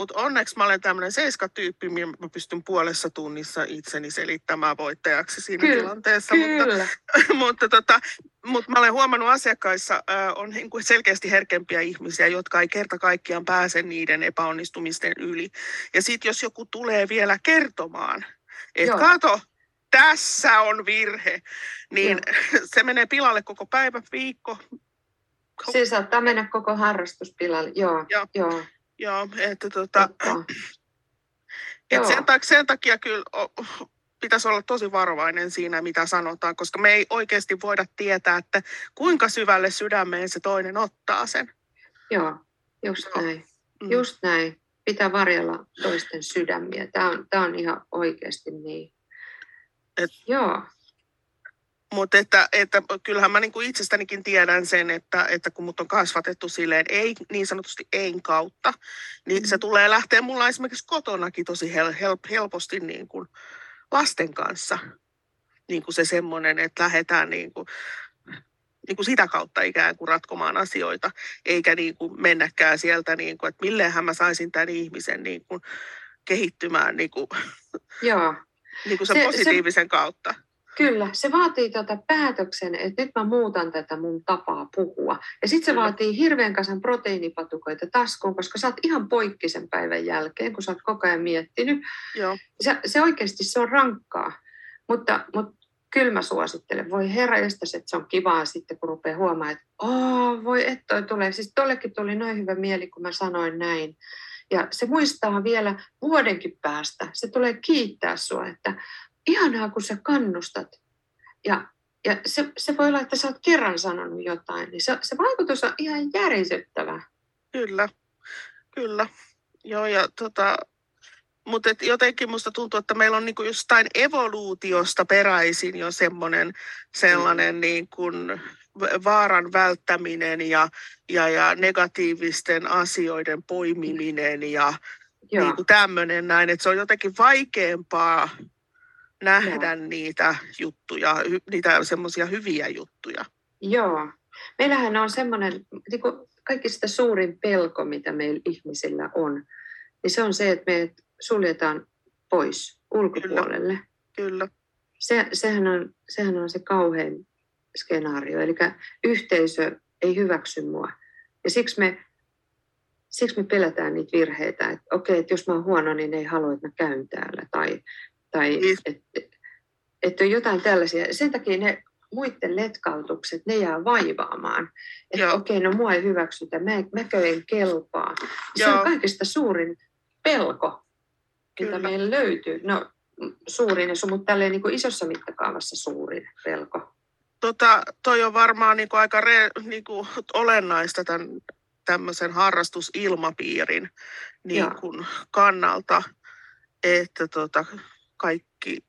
mutta onneksi mä olen tämmöinen seiskatyyppi, mä pystyn puolessa tunnissa itseni selittämään voittajaksi siinä kyllä, tilanteessa. Kyllä. Mutta, mutta, tota, mutta mä olen huomannut asiakkaissa äh, on niin kuin selkeästi herkempiä ihmisiä, jotka ei kerta kaikkiaan pääse niiden epäonnistumisten yli. Ja sitten jos joku tulee vielä kertomaan, että kato, tässä on virhe, niin Joo. se menee pilalle koko päivä, viikko. Se saattaa mennä koko harrastus pilalle, joo. Joo, joo. Joo että tota, et sen, takia, sen takia kyllä pitäisi olla tosi varovainen siinä, mitä sanotaan, koska me ei oikeasti voida tietää, että kuinka syvälle sydämeen se toinen ottaa sen. Joo, just Joo. näin. Mm. Just näin. Pitää varjella toisten sydämiä. Tämä on, tämä on ihan oikeasti niin. Et, Joo. Mutta että, että kyllähän mä niinku itsestänikin tiedän sen, että, että kun mut on kasvatettu silleen ei, niin sanotusti ei kautta, niin mm. se tulee lähteä mulla esimerkiksi kotonakin tosi hel, hel, helposti niin kuin lasten kanssa. niin kuin se semmoinen, että lähdetään niin kuin, niin kuin sitä kautta ikään kuin ratkomaan asioita, eikä niin kuin mennäkään sieltä, niin kuin, että milleenhän mä saisin tämän ihmisen niin kuin kehittymään niin kuin, Joo. niin kuin sen se, positiivisen se, kautta. Kyllä, se vaatii tuota päätöksen, että nyt mä muutan tätä mun tapaa puhua. Ja sitten se Kyllä. vaatii hirveän kasan proteiinipatukoita taskuun, koska sä oot ihan poikki sen päivän jälkeen, kun sä oot koko ajan miettinyt. Joo. Se, se oikeasti se on rankkaa, mutta, mutta kyllä mä suosittelen. Voi herra että se on kivaa sitten, kun rupeaa huomaamaan, että oh, voi että toi tulee. Siis tollekin tuli noin hyvä mieli, kun mä sanoin näin. Ja se muistaa vielä vuodenkin päästä. Se tulee kiittää sua, että ihanaa, kun sä kannustat. Ja, ja se, se voi olla, että sä oot kerran sanonut jotain, niin se, se vaikutus on ihan järisyttävä. Kyllä, kyllä. Joo, ja tota, mutta jotenkin musta tuntuu, että meillä on niinku jostain evoluutiosta peräisin jo semmoinen sellainen mm. niin kuin vaaran välttäminen ja, ja, ja negatiivisten asioiden poimiminen ja niin kuin tämmöinen näin, että se on jotenkin vaikeampaa nähdä Joo. niitä juttuja, niitä semmoisia hyviä juttuja. Joo. Meillähän on semmoinen, niin kaikista suurin pelko, mitä meillä ihmisillä on, niin se on se, että me suljetaan pois ulkopuolelle. Kyllä. Kyllä. Se, sehän, on, sehän on se kauhein skenaario, eli yhteisö ei hyväksy mua. Ja siksi me, siksi me pelätään niitä virheitä, että okei, että jos mä oon huono, niin ne ei halua, että mä käyn täällä. Tai, tai niin. että et, on jotain tällaisia. Sen takia ne muiden letkautukset, ne jää vaivaamaan. Että okei, no mua ei hyväksytä, mä, mäkö en kelpaa. Se Joo. on kaikista suurin pelko, mitä meillä löytyy. No suurin, mutta tälleen niin kuin isossa mittakaavassa suurin pelko. Tota, toi on varmaan niin kuin aika re, niin kuin olennaista tämän tämmöisen harrastusilmapiirin niin kuin kannalta, että tota, kaikki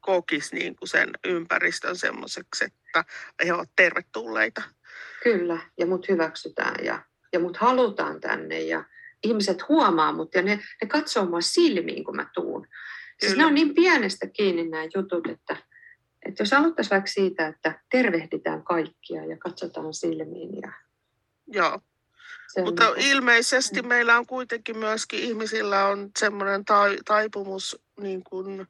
kokis niin kuin sen ympäristön semmoiseksi, että he ovat tervetulleita. Kyllä, ja mut hyväksytään ja, ja mut halutaan tänne ja ihmiset huomaa mut ja ne, ne katsoo mua silmiin, kun mä tuun. Siis ne on niin pienestä kiinni nämä jutut, että, että jos aloittaisi vaikka siitä, että tervehditään kaikkia ja katsotaan silmiin. Ja Joo. Mutta niin, ilmeisesti mm. meillä on kuitenkin myöskin ihmisillä on semmoinen taipumus niin kuin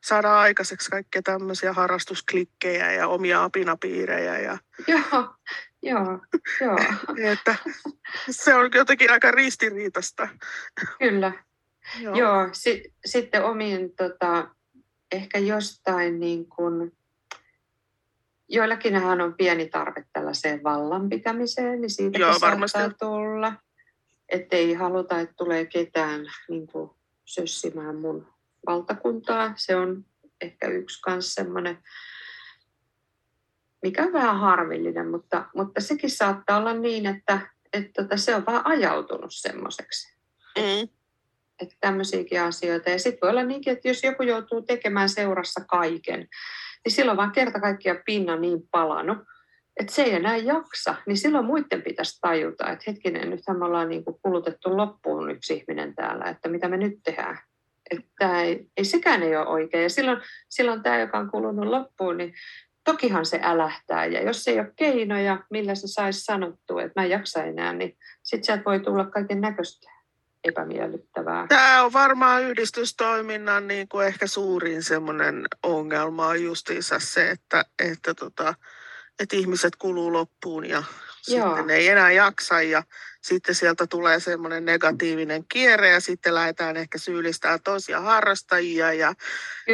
saada aikaiseksi kaikkia tämmöisiä harrastusklikkejä ja omia apinapiirejä. Ja... Joo, joo, joo. että se on jotenkin aika ristiriitasta. Kyllä. Joo, joo si- sitten omiin tota, ehkä jostain niin kuin, joillakin on pieni tarve tällaiseen vallan pitämiseen, niin siitä Joo, varmasti. tulla. Että ei haluta, että tulee ketään niin kuin, sössimään mun valtakuntaa. Se on ehkä yksi myös semmoinen, mikä on vähän harmillinen, mutta, mutta sekin saattaa olla niin, että, että tota, se on vaan ajautunut semmoiseksi. Mm. Että tämmöisiäkin asioita. Ja sitten voi olla niinkin, että jos joku joutuu tekemään seurassa kaiken, niin silloin vaan kerta kaikkiaan pinna niin palannut, että se ei enää jaksa, niin silloin muiden pitäisi tajuta, että hetkinen, nythän me ollaan niin kuin kulutettu loppuun yksi ihminen täällä, että mitä me nyt tehdään. Että ei, ei sekään ei ole oikein. Ja silloin, silloin tämä, joka on kulunut loppuun, niin tokihan se älähtää. Ja jos ei ole keinoja, millä se saisi sanottua, että mä en jaksa enää, niin sitten sieltä voi tulla kaiken näköistä epämiellyttävää. Tämä on varmaan yhdistystoiminnan niin kuin ehkä suurin semmoinen ongelma on justiinsa se, että, että, tota, että ihmiset kuluu loppuun ja Joo. sitten ei enää jaksa ja sitten sieltä tulee semmoinen negatiivinen kierre ja sitten lähdetään ehkä syyllistää toisia harrastajia ja,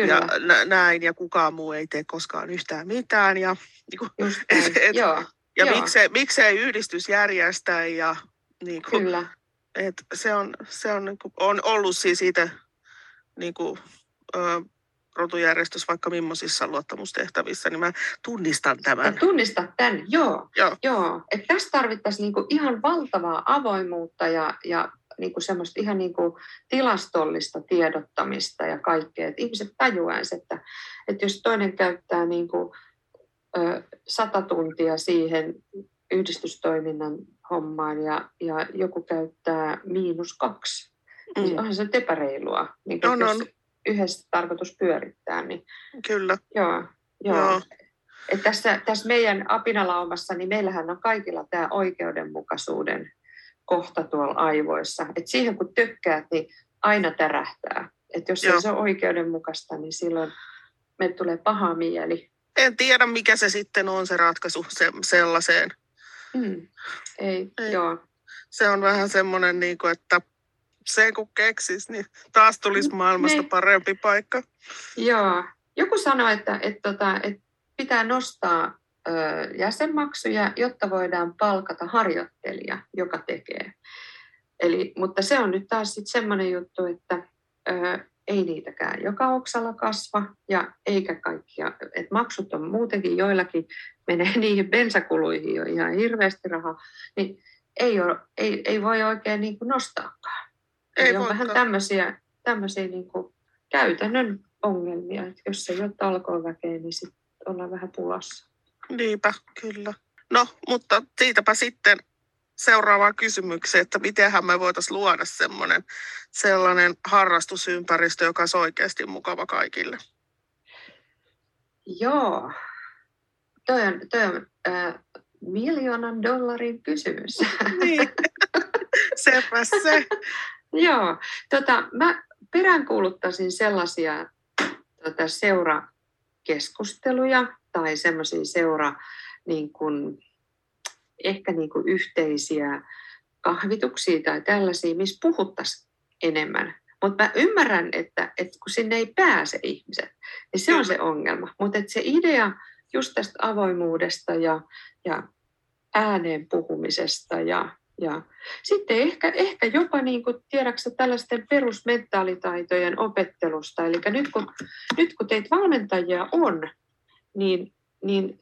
ja näin ja kukaan muu ei tee koskaan yhtään mitään. Ja, niin kuin, et, et, Joo. ja miksei, miksei yhdistys järjestää ja niin kuin, Kyllä. Et se on, se on, niin kuin, on ollut siis itse niin kuin, ö, rotujärjestys vaikka millaisissa luottamustehtävissä, niin mä tunnistan tämän. Ja tunnistat tämän, joo. joo. joo. Että tässä tarvittaisiin niinku ihan valtavaa avoimuutta ja, ja niinku semmoista ihan niinku tilastollista tiedottamista ja kaikkea. Että ihmiset tajuaisivat, että, että jos toinen käyttää niinku, ö, sata tuntia siihen yhdistystoiminnan hommaan ja, ja joku käyttää miinus kaksi, niin mm. niin onhan se epäreilua. Niin on, jos, on yhdessä tarkoitus pyörittää. Niin, Kyllä. Joo. Joo. Joo. Et tässä, tässä meidän apinalaumassa, niin meillähän on kaikilla tämä oikeudenmukaisuuden kohta tuolla aivoissa. Et siihen kun tykkäät, niin aina tärähtää. Et jos Joo. se on oikeudenmukaista, niin silloin me tulee paha mieli. En tiedä, mikä se sitten on se ratkaisu se, sellaiseen. Mm. Ei, Ei, joo. Se on vähän semmoinen, niin kuin, että se kun keksis, niin taas tulisi mm, maailmasta ne. parempi paikka. Joo. Joku sanoi, että, että, että, tota, että pitää nostaa ö, jäsenmaksuja, jotta voidaan palkata harjoittelija, joka tekee. Eli, mutta se on nyt taas sitten semmoinen juttu, että ö, ei niitäkään joka oksalla kasva ja eikä kaikkia, että maksut on muutenkin joillakin menee niihin bensakuluihin jo ihan hirveästi rahaa, niin ei, ole, ei, ei voi oikein niin kuin nostaakaan. Ei on vähän tämmöisiä, tämmöisiä niin kuin käytännön ongelmia, että jos ei ole talkoon niin sitten ollaan vähän pulassa. Niinpä, kyllä. No, mutta siitäpä sitten seuraavaan kysymykseen, että mitenhän me voitaisiin luoda semmoinen, sellainen harrastusympäristö, joka on oikeasti mukava kaikille. Joo, toi on, toi on äh, miljoonan dollarin kysymys. Niin, sepä se. Joo, tota, mä peräänkuuluttaisin sellaisia tota, seurakeskusteluja tai semmoisia seura, niin kuin, ehkä niin kuin yhteisiä kahvituksia tai tällaisia, missä puhuttaisiin enemmän. Mutta mä ymmärrän, että, että kun sinne ei pääse ihmiset, niin se on se ongelma. Mutta se idea just tästä avoimuudesta ja, ja ääneen puhumisesta ja, ja sitten ehkä, ehkä jopa niin kuin, tiedätkö, tällaisten perusmentaalitaitojen opettelusta. Eli nyt kun, nyt kun teitä valmentajia on, niin, niin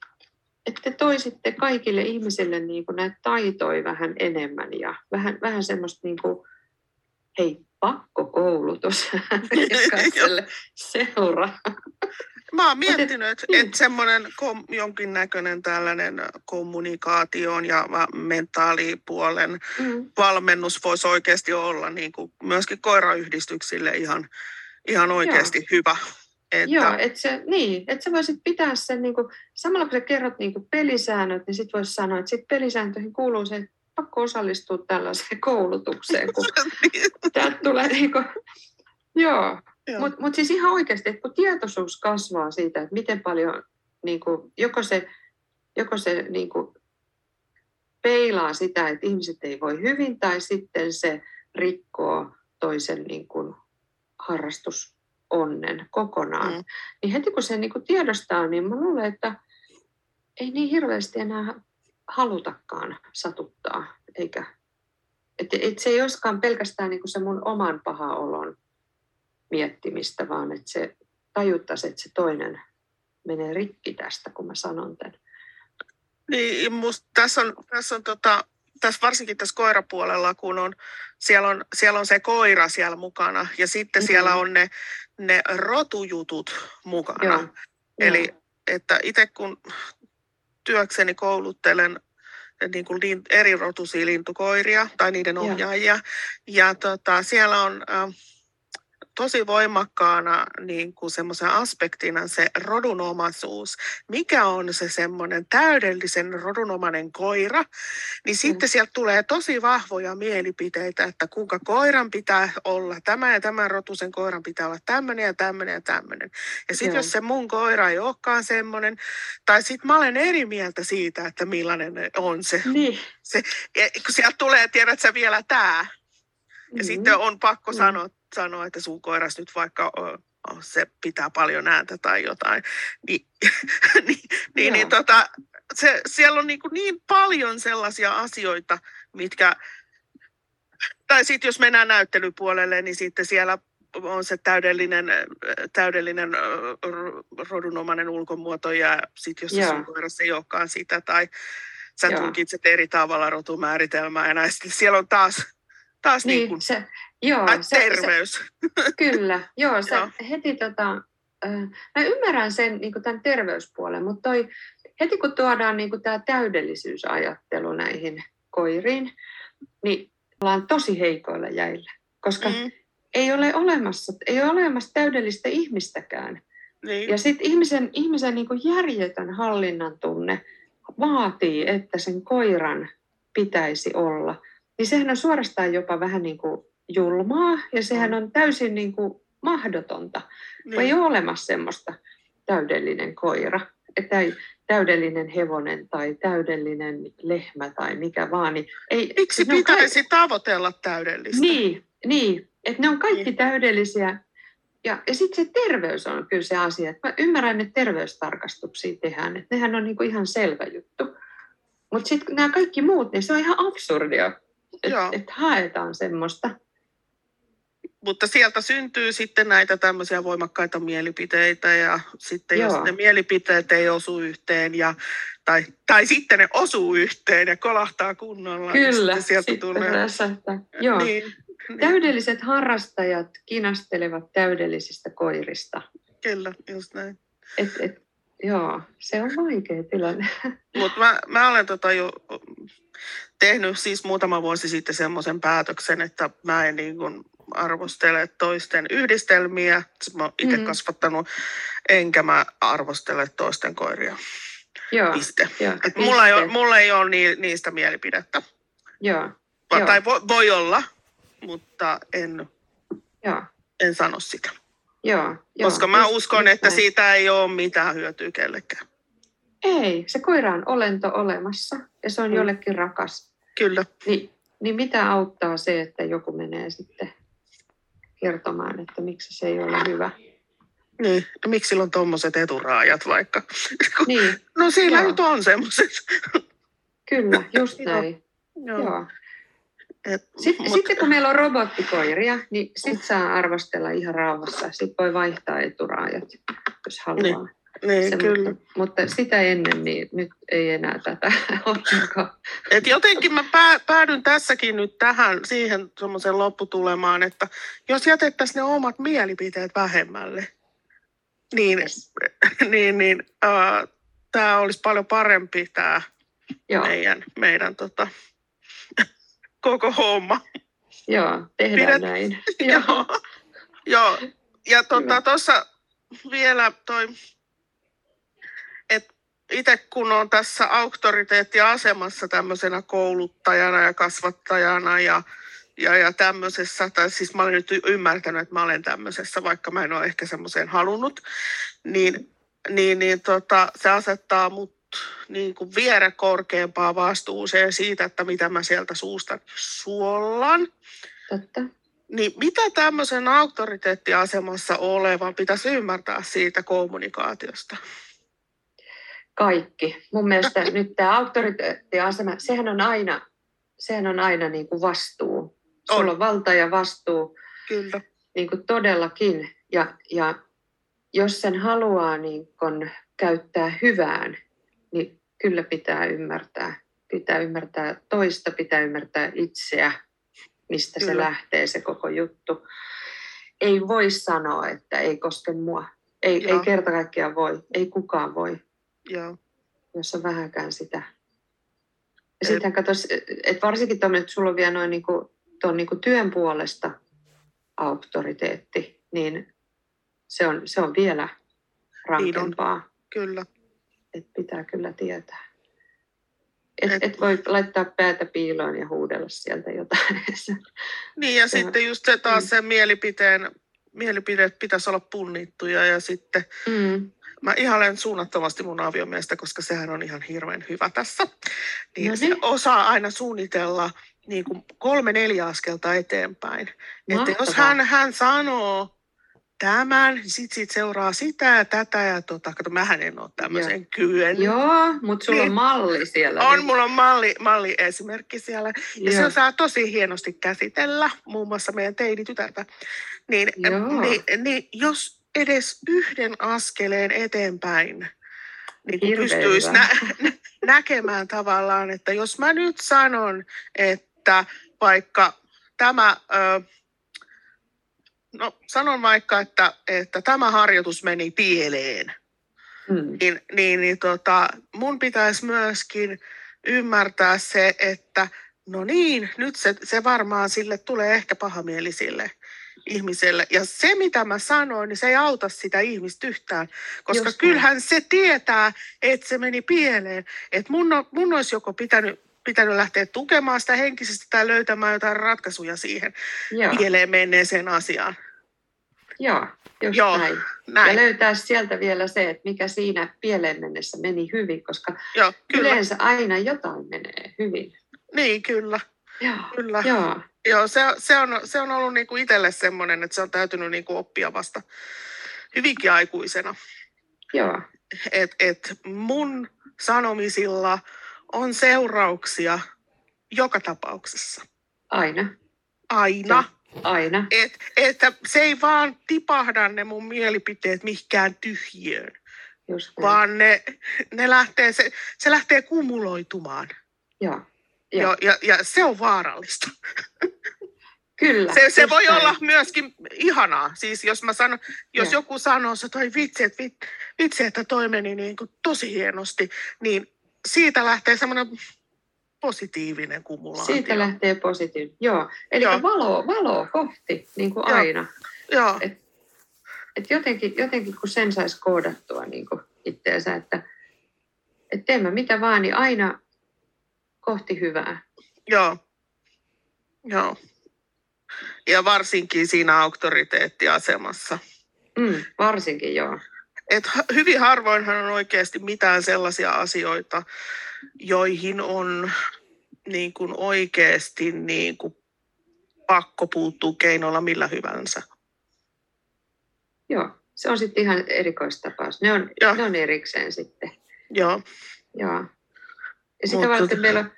että te toisitte kaikille ihmisille niin kuin näitä taitoja vähän enemmän ja vähän, vähän semmoista niin kuin, hei, pakkokoulutus jokaiselle seura. Mä oon miettinyt, että et mm. semmoinen kom, jonkinnäköinen tällainen kommunikaation ja mentaalipuolen mm. valmennus voisi oikeasti olla niin kuin myöskin koirayhdistyksille ihan, ihan oikeasti Joo. hyvä. Että... Joo, että se, niin, että sä voisit pitää sen, niin kuin, samalla kun sä kerrot niin kuin pelisäännöt, niin sitten voisi sanoa, että sit pelisääntöihin kuuluu se, että pakko osallistua tällaiseen koulutukseen, kun täältä tulee niin kuin, joo. Mutta mut siis ihan oikeasti, että kun tietoisuus kasvaa siitä, että miten paljon niin kuin, joko se, joko se niin kuin, peilaa sitä, että ihmiset ei voi hyvin, tai sitten se rikkoo toisen niin kuin, harrastus onnen kokonaan. Mm. Niin heti kun se niin kuin tiedostaa, niin mä luulen, että ei niin hirveästi enää halutakaan satuttaa. Eikä, et, et se ei olisikaan pelkästään niin kuin se mun oman paha olon miettimistä, vaan että se tajuttaisi, että se toinen menee rikki tästä, kun mä sanon tämän. Niin, musta tässä on, tässä on tota, tässä varsinkin tässä koirapuolella, kun on, siellä, on, siellä on se koira siellä mukana ja sitten mm-hmm. siellä on ne, ne rotujutut mukana. Joo. Eli Joo. että itse kun työkseni kouluttelen niin kuin eri rotuisia lintukoiria tai niiden ohjaajia, Joo. ja tota, siellä on... Äh, tosi voimakkaana niin kuin semmoisen aspektina se rodunomaisuus. Mikä on se semmoinen täydellisen rodunomainen koira, niin sitten mm. sieltä tulee tosi vahvoja mielipiteitä, että kuinka koiran pitää olla, tämä ja tämän rotusen koiran pitää olla tämmöinen ja tämmöinen ja tämmöinen. Ja sitten jos se mun koira ei olekaan semmoinen, tai sitten mä olen eri mieltä siitä, että millainen on se. Niin. se kun sieltä tulee, tiedät sä vielä tämä. Ja mm-hmm. sitten on pakko mm. sanoa, sanoa, että sun koiras nyt vaikka se pitää paljon ääntä tai jotain, niin, niin, niin, niin tota, se, siellä on niin, kuin niin paljon sellaisia asioita, mitkä, tai sitten jos mennään näyttelypuolelle, niin sitten siellä on se täydellinen, täydellinen rodunomainen ulkomuoto ja sitten jos sun koiras ei olekaan sitä tai sä tulkitset eri tavalla rotumääritelmää ja näin, siellä on taas, taas niin, niin kuin, se, Joo, se, terveys. Se, kyllä, joo, se joo. heti tota, mä ymmärrän sen niin tämän terveyspuolen, mutta toi, heti kun tuodaan niin tämä täydellisyysajattelu näihin koiriin, niin ollaan tosi heikoilla jäillä, koska mm. ei ole olemassa, ei ole olemassa täydellistä ihmistäkään. Niin. Ja sitten ihmisen, ihmisen niin järjetön hallinnan tunne vaatii, että sen koiran pitäisi olla. Niin sehän on suorastaan jopa vähän niin kuin julmaa ja sehän on täysin niin kuin mahdotonta. Niin. Ei ole olemassa semmoista täydellinen koira, että ei täydellinen hevonen tai täydellinen lehmä tai mikä vaan. Niin ei, Miksi pitäisi kaikki... tavoitella täydellistä? Niin, niin että ne on kaikki niin. täydellisiä. Ja, ja sitten se terveys on kyllä se asia. Että mä ymmärrän, että terveystarkastuksia tehdään. Että nehän on niinku ihan selvä juttu. Mutta sitten nämä kaikki muut, niin se on ihan absurdia. Että et haetaan semmoista mutta sieltä syntyy sitten näitä tämmöisiä voimakkaita mielipiteitä ja sitten Joo. jos ne mielipiteet ei osu yhteen ja, tai, tai sitten ne osuu yhteen ja kolahtaa kunnolla. Niin Kyllä, niin sieltä sitten tulee... Joo. Niin, niin. Täydelliset harrastajat kinastelevat täydellisistä koirista. Kyllä, just näin. Et, et, joo, se on vaikea tilanne. Mutta mä, mä olen tota jo tehnyt siis muutama vuosi sitten semmoisen päätöksen, että mä en niin kun arvostele toisten yhdistelmiä. Mä oon itse mm. kasvattanut, enkä mä arvostele toisten koiria. Joo, piste. Joo, Et mulla, ei ole, mulla ei ole niistä mielipidettä. Joo, Va, tai voi, voi olla, mutta en, joo. en sano sitä. Joo, Koska mä just, uskon, just että näin. siitä ei ole mitään hyötyä kellekään. Ei, se koira on olento olemassa ja se on mm. jollekin rakas. Kyllä. Ni, niin mitä auttaa se, että joku menee sitten kertomaan, että miksi se ei ole hyvä. Niin, no miksi sillä on tuommoiset eturaajat vaikka? Niin. no siinä Joo. nyt on semmoiset. Kyllä, just näin. Joo. Joo. Et, sitten, mut... sitten kun meillä on robottikoiria, niin sitten saa arvostella ihan rauhassa. Sitten voi vaihtaa eturaajat, jos haluaa. Niin. Niin, se, kyllä. Mutta, mutta sitä ennen, niin nyt ei enää tätä ollenkaan. Et jotenkin mä pää, päädyn tässäkin nyt tähän siihen semmoiseen lopputulemaan, että jos jätettäisiin ne omat mielipiteet vähemmälle, niin, yes. niin, niin äh, tämä olisi paljon parempi tämä meidän, meidän tota, koko homma. Joo, tehdään Pidet, näin. Joo. Joo. Ja tuossa tota, vielä toi itse kun on tässä auktoriteettiasemassa tämmöisenä kouluttajana ja kasvattajana ja, ja, ja tämmöisessä, tai siis mä olen nyt ymmärtänyt, että mä olen tämmöisessä, vaikka mä en ole ehkä semmoiseen halunnut, niin, niin, niin tota, se asettaa mut niin kuin viedä korkeampaa vastuuseen siitä, että mitä mä sieltä suusta suollan. Totta. Niin mitä tämmöisen auktoriteettiasemassa olevan pitäisi ymmärtää siitä kommunikaatiosta? Kaikki. Mun mielestä nyt tämä auktoriteettiasema, sehän on aina, sehän on aina niin kuin vastuu. Sulla on. on valta ja vastuu. Kyllä. Niin kuin todellakin. Ja, ja jos sen haluaa niin kun käyttää hyvään, niin kyllä pitää ymmärtää. Pitää ymmärtää toista, pitää ymmärtää itseä, mistä kyllä. se lähtee se koko juttu. Ei voi sanoa, että ei koske mua. Ei, ei kerta kaikkiaan voi. Ei kukaan voi. Joo. Jos on vähäkään sitä. Ja sitten katsos, että varsinkin tuommoinen, että sulla on vielä noin niin kuin, tuon niin kuin työn puolesta auktoriteetti, niin se on, se on vielä rankempaa. Niin Kyllä. Et pitää kyllä tietää. Et, et, et voi laittaa päätä piiloon ja huudella sieltä jotain. niin ja se sitten just se taas mm. se mielipiteen, mielipiteet pitäisi olla punnittuja ja sitten mm mä ihailen suunnattomasti mun aviomiestä, koska sehän on ihan hirveän hyvä tässä. Niin no se niin. osaa aina suunnitella niin kuin kolme neljä askelta eteenpäin. Että jos hän, hän sanoo tämän, niin sitten sit seuraa sitä ja tätä ja tota, kato, mähän en ole tämmöisen kyen. Joo, mutta sulla niin, on malli siellä. On, niin. mulla on malli, malli esimerkki siellä. Ja Joo. se osaa tosi hienosti käsitellä, muun muassa meidän teinitytärtä. Niin, niin, niin jos edes yhden askeleen eteenpäin niin pystyisi nä- näkemään tavallaan, että jos mä nyt sanon, että vaikka tämä, ö, no sanon vaikka, että, että tämä harjoitus meni pieleen, hmm. niin, niin, niin tota, mun pitäisi myöskin ymmärtää se, että no niin, nyt se, se varmaan sille tulee ehkä pahamielisille. Ihmiselle. Ja se, mitä mä sanoin, niin se ei auta sitä ihmistä yhtään, koska Just kyllähän se tietää, että se meni pieleen. Että mun, on, mun olisi joko pitänyt, pitänyt lähteä tukemaan sitä henkisesti tai löytämään jotain ratkaisuja siihen Joo, pieleen menneeseen asiaan. joo just Joo, näin. Ja Näin. löytää sieltä vielä se, että mikä siinä pieleen mennessä meni hyvin, koska Joo, kyllä. yleensä aina jotain menee hyvin. Niin, kyllä. Joo, kyllä. joo, Joo, se, se, on, se on ollut niinku itselle semmoinen, että se on täytynyt niinku oppia vasta hyvinkin aikuisena. joo, Että et mun sanomisilla on seurauksia joka tapauksessa. aina, Aina. aina. Et, että se ei vaan tipahda ne mun mielipiteet mihinkään tyhjöön, Just vaan ne, ne lähtee, se, se lähtee kumuloitumaan. Joo, Ja, joo. ja, ja se on vaarallista. Kyllä. Se, se voi näin. olla myöskin ihanaa. Siis jos, mä sanon, jos Joo. joku sanoo, että toi vitsi, että, vit- vitsi, että toi meni niin kuin tosi hienosti, niin siitä lähtee semmoinen positiivinen kumulaatio. Siitä lähtee positiivinen. Joo, eli Joo. valo, valo kohti, niin kuin Joo. aina. Joo, Et jotenkin, jotenkin, kun sen saisi koodattua niin kuin itteensä, että et teen mä mitä vaan, niin aina kohti hyvää. joo, joo. Ja varsinkin siinä auktoriteettiasemassa. Mm, varsinkin joo. Et hyvin harvoinhan on oikeasti mitään sellaisia asioita, joihin on niin kuin oikeasti niin kuin pakko puuttua keinoilla millä hyvänsä. Joo, se on sitten ihan erikoistapaus. Ne on, Joo. ne on erikseen sitten. Joo, Joo. Ja sitä Mut varten tota- meillä on,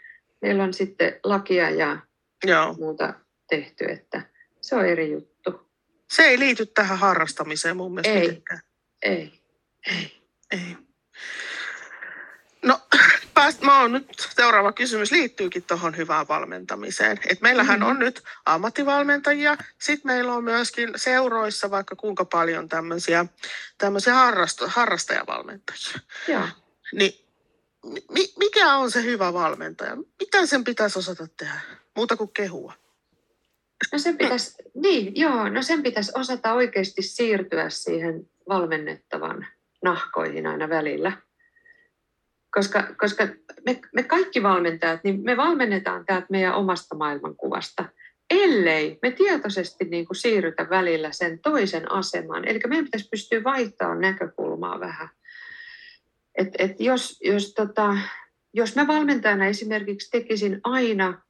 meillä on sitten lakia ja joo. muuta tehty, että se on eri juttu. Se ei liity tähän harrastamiseen mun mielestä Ei. mitenkään. Ei. Ei. No, pääst, mä oon nyt, seuraava kysymys liittyykin tuohon hyvään valmentamiseen. Et meillähän Mhm. on nyt ammattivalmentajia, sitten meillä on myöskin seuroissa vaikka kuinka paljon tämmöisiä, harrasto, harrastajavalmentajia. Joo. Niin mi, mikä on se hyvä valmentaja? Mitä sen pitäisi osata tehdä? Muuta kuin kehua. No sen pitäisi, niin, joo, no sen pitäisi osata oikeasti siirtyä siihen valmennettavan nahkoihin aina välillä. Koska, koska me, me kaikki valmentajat, niin me valmennetaan täältä meidän omasta maailmankuvasta, ellei me tietoisesti niin kuin siirrytä välillä sen toisen asemaan. Eli meidän pitäisi pystyä vaihtamaan näkökulmaa vähän. Et, et jos, jos, tota, jos mä valmentajana esimerkiksi tekisin aina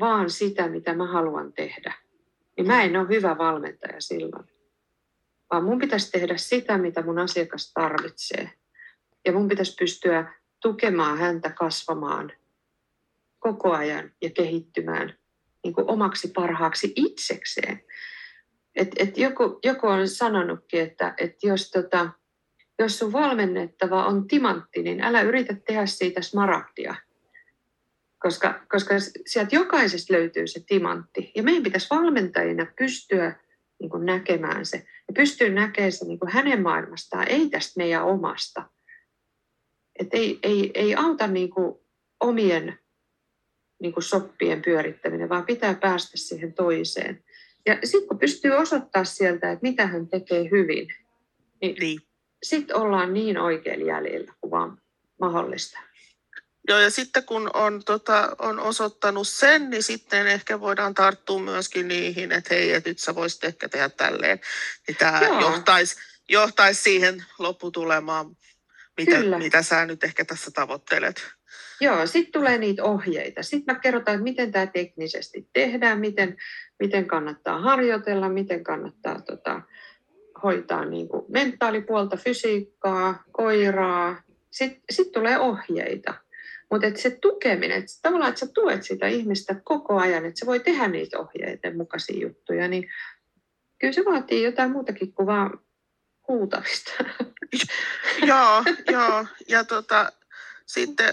vaan sitä, mitä mä haluan tehdä, niin mä en ole hyvä valmentaja silloin. Vaan mun pitäisi tehdä sitä, mitä mun asiakas tarvitsee. Ja mun pitäisi pystyä tukemaan häntä kasvamaan koko ajan ja kehittymään niin kuin omaksi parhaaksi itsekseen. Et, et joku, joku on sanonutkin, että et jos, tota, jos sun valmennettava on timantti, niin älä yritä tehdä siitä smaragdia koska, koska sieltä jokaisesta löytyy se timantti. Ja meidän pitäisi valmentajina pystyä niin kuin näkemään se ja pystyä näkemään se niin kuin hänen maailmastaan, ei tästä meidän omasta. Et ei, ei, ei auta niin kuin omien niin kuin soppien pyörittäminen, vaan pitää päästä siihen toiseen. Ja sitten kun pystyy osoittaa sieltä, että mitä hän tekee hyvin, niin Niin. Sitten ollaan niin oikein jäljellä kuin vaan mahdollista. Joo, ja sitten kun on, tota, on osoittanut sen, niin sitten ehkä voidaan tarttua myöskin niihin, että hei, että nyt sä voisit ehkä tehdä tälleen. Niin tämä johtaisi, johtaisi siihen lopputulemaan, mitä, Kyllä. mitä sä nyt ehkä tässä tavoittelet. Joo, sitten tulee niitä ohjeita. Sitten mä kerrotaan, että miten tämä teknisesti tehdään, miten, miten kannattaa harjoitella, miten kannattaa tota, hoitaa niin kuin mentaalipuolta, fysiikkaa, koiraa. Sitten sit tulee ohjeita. Mutta se tukeminen, että tavallaan että sä tuet sitä ihmistä koko ajan, että se voi tehdä niitä ohjeiden mukaisia juttuja, niin kyllä se vaatii jotain muutakin kuin vaan huutamista. joo, joo. Ja tota, sitten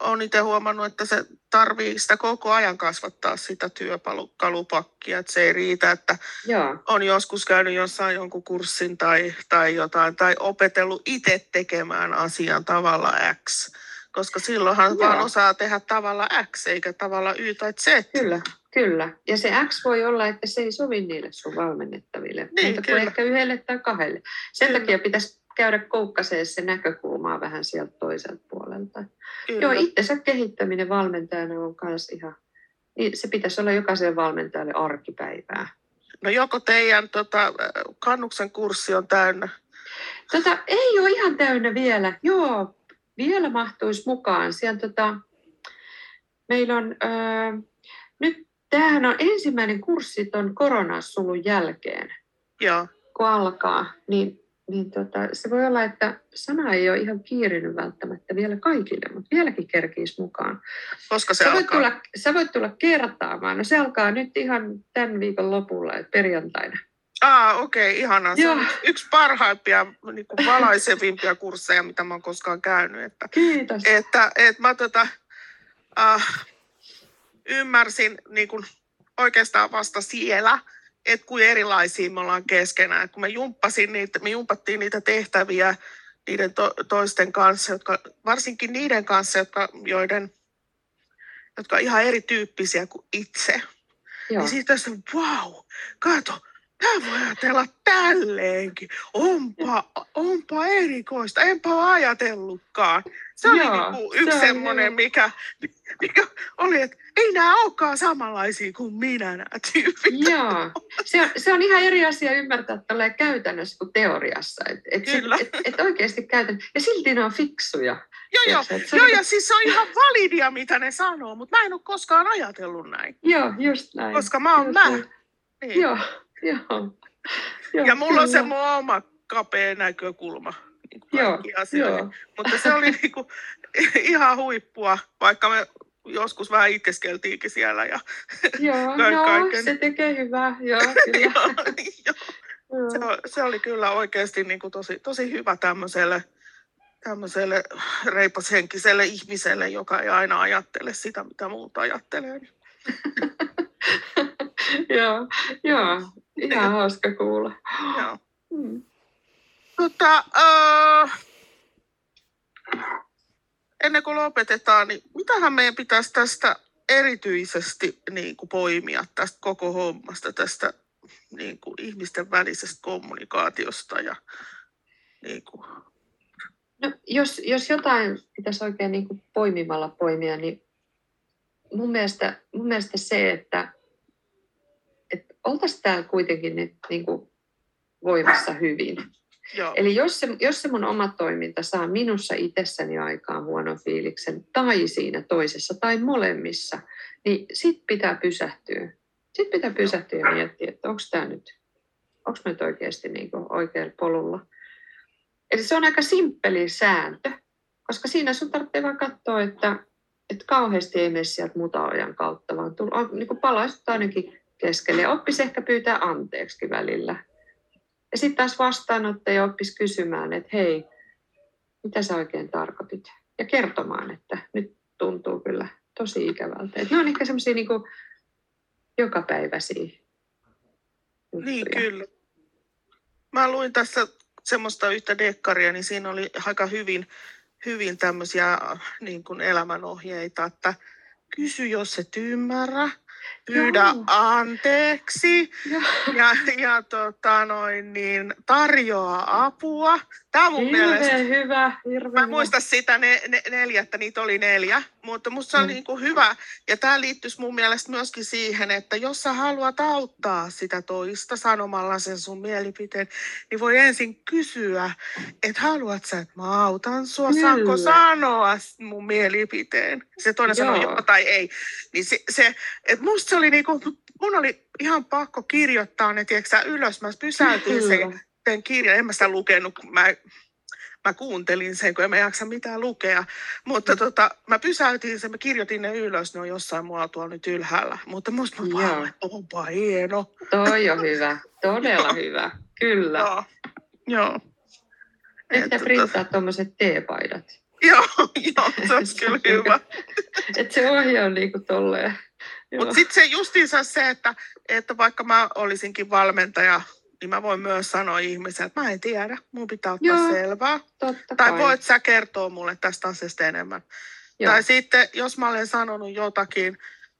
olen itse huomannut, että se tarvii sitä koko ajan kasvattaa sitä työkalupakkia. Että se ei riitä, että Joo, on joskus käynyt jossain jonkun kurssin tai, tai jotain, tai opetellut itse tekemään asian tavalla X. Koska silloinhan Joo. vaan osaa tehdä tavalla X, eikä tavalla Y tai Z. kyllä, Kyllä. Ja se X voi olla, että se ei sovi niille sun valmennettaville, Niin, mutta kyllä. kuin ehkä yhdelle tai kahdelle. Sen Kyllä. takia pitäisi käydä koukkaseen se näkökulmaa vähän sieltä toiselta puolelta. Kyllä. Joo, itsensä kehittäminen valmentajana on myös ihan, niin se pitäisi olla jokaiselle valmentajalle arkipäivää. No joko teidän tota, kannuksen kurssi on täynnä? Tota, ei ole ihan täynnä vielä. Joo, vielä mahtuisi mukaan. Siellä, tota, meillä on, öö, nyt tämähän on ensimmäinen kurssi tuon koronasulun jälkeen, Joo. kun alkaa. Niin, niin tota, se voi olla, että sana ei ole ihan kiirinyt välttämättä vielä kaikille, mutta vieläkin kerkiisi mukaan. Koska se Sä voit, alkaa? tulla, sä voit tulla kertaamaan. No se alkaa nyt ihan tämän viikon lopulla, että perjantaina. Aa, okei, okay, ihanaa. Se on Joo. yksi parhaimpia, niin kuin valaisevimpia kursseja, mitä mä oon koskaan käynyt. Että, Kiitos. että, että mä tota, äh, ymmärsin niin kuin oikeastaan vasta siellä, että kuin erilaisia me ollaan keskenään. Kun me, jumppasin niitä, me jumpattiin niitä tehtäviä niiden to, toisten kanssa, jotka, varsinkin niiden kanssa, jotka, joiden, jotka on ihan erityyppisiä kuin itse. Joo. Niin sitten tässä, wow, kato, tämä voi ajatella tälleenkin. Onpa, onpa erikoista, enpä ole ajatellutkaan. Se oli Joo, niinku se yksi on semmoinen, hyvä. mikä, mikä oli, että ei nämä olekaan samanlaisia kuin minä nämä tyypit. Joo, se on, se on ihan eri asia ymmärtää tällä käytännössä kuin teoriassa. Et, et se- Kyllä. Et, et oikeasti käytän. Ja silti ne on fiksuja. Joo, joo, et se joo, on ja niinku- siis se on ihan validia, mitä ne sanoo, mutta mä en ole koskaan ajatellut näin, Joo, just näin. koska mä oon mä. Niin. Joo, joo. joo Ja mulla on se kyllä. mun oma kapea näkökulma niin Joo, kaikkiin asioihin. joo. Mutta se oli niinku ihan huippua, vaikka me joskus vähän itkeskeltiinkin siellä. Ja, Joo, joo, kaiken. se tekee hyvää. Joo, kyllä. joo, joo, Joo. se, o- se oli kyllä oikeasti niinku tosi, tosi hyvä tämmöiselle, tämmöiselle reipashenkiselle ihmiselle, joka ei aina ajattele sitä, mitä muut ajattelee. joo, joo, ihan hauska kuulla. Joo. Mm. Tota, äh, ennen kuin lopetetaan, niin mitähän meidän pitäisi tästä erityisesti niin kuin poimia tästä koko hommasta, tästä niin kuin ihmisten välisestä kommunikaatiosta ja niin kuin, No, jos, jos jotain pitäisi oikein niin kuin poimimalla poimia, niin mun mielestä, mun mielestä se, että, että oltaisiin täällä kuitenkin nyt niin kuin voimassa hyvin. Joo, Eli jos se, jos se mun oma toiminta saa minussa itsessäni aikaan huonon fiiliksen, tai siinä toisessa, tai molemmissa, niin sit pitää pysähtyä. Sitten pitää pysähtyä ja miettiä, että onko tämä nyt, onko nyt oikeasti niin oikealla polulla. Eli se on aika simppeli sääntö, koska siinä sun tarvitsee vaan katsoa, että, että kauheasti ei mene sieltä mutaojan kautta, vaan tull, on, niin kuin palaistut ainakin keskelle. Ja oppisi ehkä pyytää anteeksi välillä. Sitten taas vastaanottaja oppisi kysymään, että hei, mitä sä oikein tarkoitit? Ja kertomaan, että nyt tuntuu kyllä tosi ikävältä. Et ne on ehkä semmoisia niin jokapäiväisiä niin kyllä. Mä luin tässä semmoista yhtä dekkaria, niin siinä oli aika hyvin, hyvin tämmöisiä niin kuin elämänohjeita, että kysy, jos et ymmärrä, pyydä Joo. anteeksi Joo. ja, ja tota noin, niin, tarjoa apua. Tämä on mun mielestä, Hirveän hyvä, hirveän mä en hyvä. muista sitä ne, ne, neljättä, niitä oli neljä, mutta musta se on Mm. niin kuin hyvä. Ja tämä liittyisi mun mielestä myöskin siihen, että jos sä haluat auttaa sitä toista sanomalla sen sun mielipiteen, niin voi ensin kysyä, että haluat sä, että mä autan sua, saanko Kyllä. sanoa mun mielipiteen. Se toinen sanoo Joo. joo tai ei. Niin se, se että musta se oli niinku, mun oli ihan pakko kirjoittaa ne, tiedätkö ylös. Mä pysäytin sen sen kirjan, en mä sitä lukenut, kun mä, mä kuuntelin sen, kun en mä jaksa mitään lukea. Mutta Mm. tota, mä pysäytin sen, mä kirjoitin ne ylös, ne on jossain muualla tuolla nyt ylhäällä. Mutta musta mä vaan, onpa hieno. Toi on hyvä, todella hyvä. Kyllä. Joo, joo. Nyt Et pitää tota- printtaa tuommoiset teepaidat. Joo, joo, se olisi kyllä hyvä. Että se ohje on niinku tolleen. Mutta sitten se justiinsa se, että, että vaikka mä olisinkin valmentaja, niin mä voin myös sanoa ihmiselle, että mä en tiedä, mun pitää ottaa Joo. selvää. Totta Tai kai. voit sä kertoa mulle tästä asiasta enemmän. Joo. Tai sitten, jos mä olen sanonut jotakin,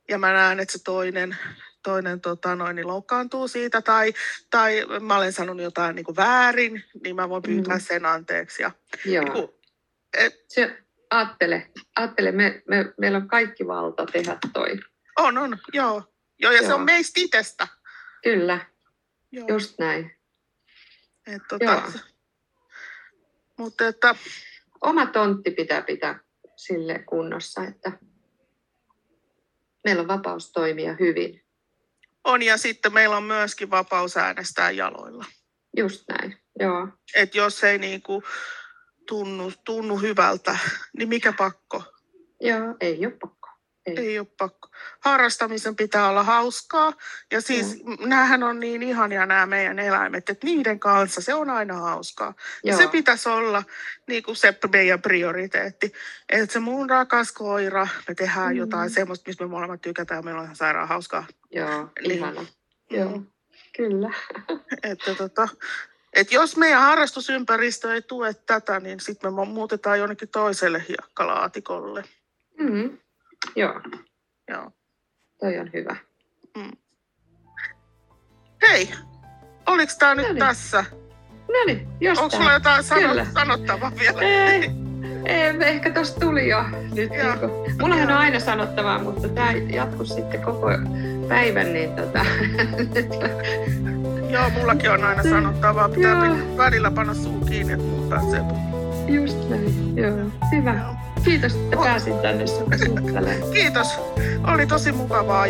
ja mä näen, että se toinen, toinen tota, noin, niin loukkaantuu siitä tai, tai mä olen sanonut jotain niin kuin väärin, niin mä voin pyytää mm. sen anteeksi. Ja, Joo. Niin kuin, et, se, ajattele, ajattele me, me, meillä on kaikki valta tehdä toi. On, on, joo. Joo, ja joo. se on meistä itsestä. Kyllä, joo. just näin. Et, tota, mutta että... Oma tontti pitää pitää sille kunnossa, että meillä on vapaus toimia hyvin. On ja sitten meillä on myöskin vapaus äänestää jaloilla. Just näin, joo. Et jos ei niinku tunnu, tunnu hyvältä, niin mikä pakko? Joo, ei ole pakko. Ei. ei ole pakko. Harrastamisen pitää olla hauskaa. Ja siis mm. näähän on niin ihania nämä meidän eläimet, että niiden kanssa se on aina hauskaa. Ja se pitäisi olla niin kuin se meidän prioriteetti. Että se mun rakas koira, me tehdään mm. jotain semmoista, missä me molemmat tykätään, meillä on ihan sairaan hauskaa. Joo, niin. ihana. Joo, kyllä. että tota, et jos meidän harrastusympäristö ei tue tätä, niin sitten me muutetaan jonnekin toiselle hiekkalaatikolle. Mm. Joo. Joo. Toi on hyvä. Mm. Hei, oliko tämä nyt Noniin. tässä? No niin, jos Onko sulla jotain sano- sanottavaa vielä? Ei, ei, ehkä tuossa tuli jo nyt. Niin kuin, mullahan on aina sanottavaa, mutta tämä jatkuu sitten koko päivän, niin tota... Joo, mullakin on aina sanottavaa. Pitää Joo. välillä panna suu kiinni, että muut pääsee Just näin, joo. Hyvä. Joo. Kiitos, että pääsin tänne. Kiitos. Oli tosi mukavaa.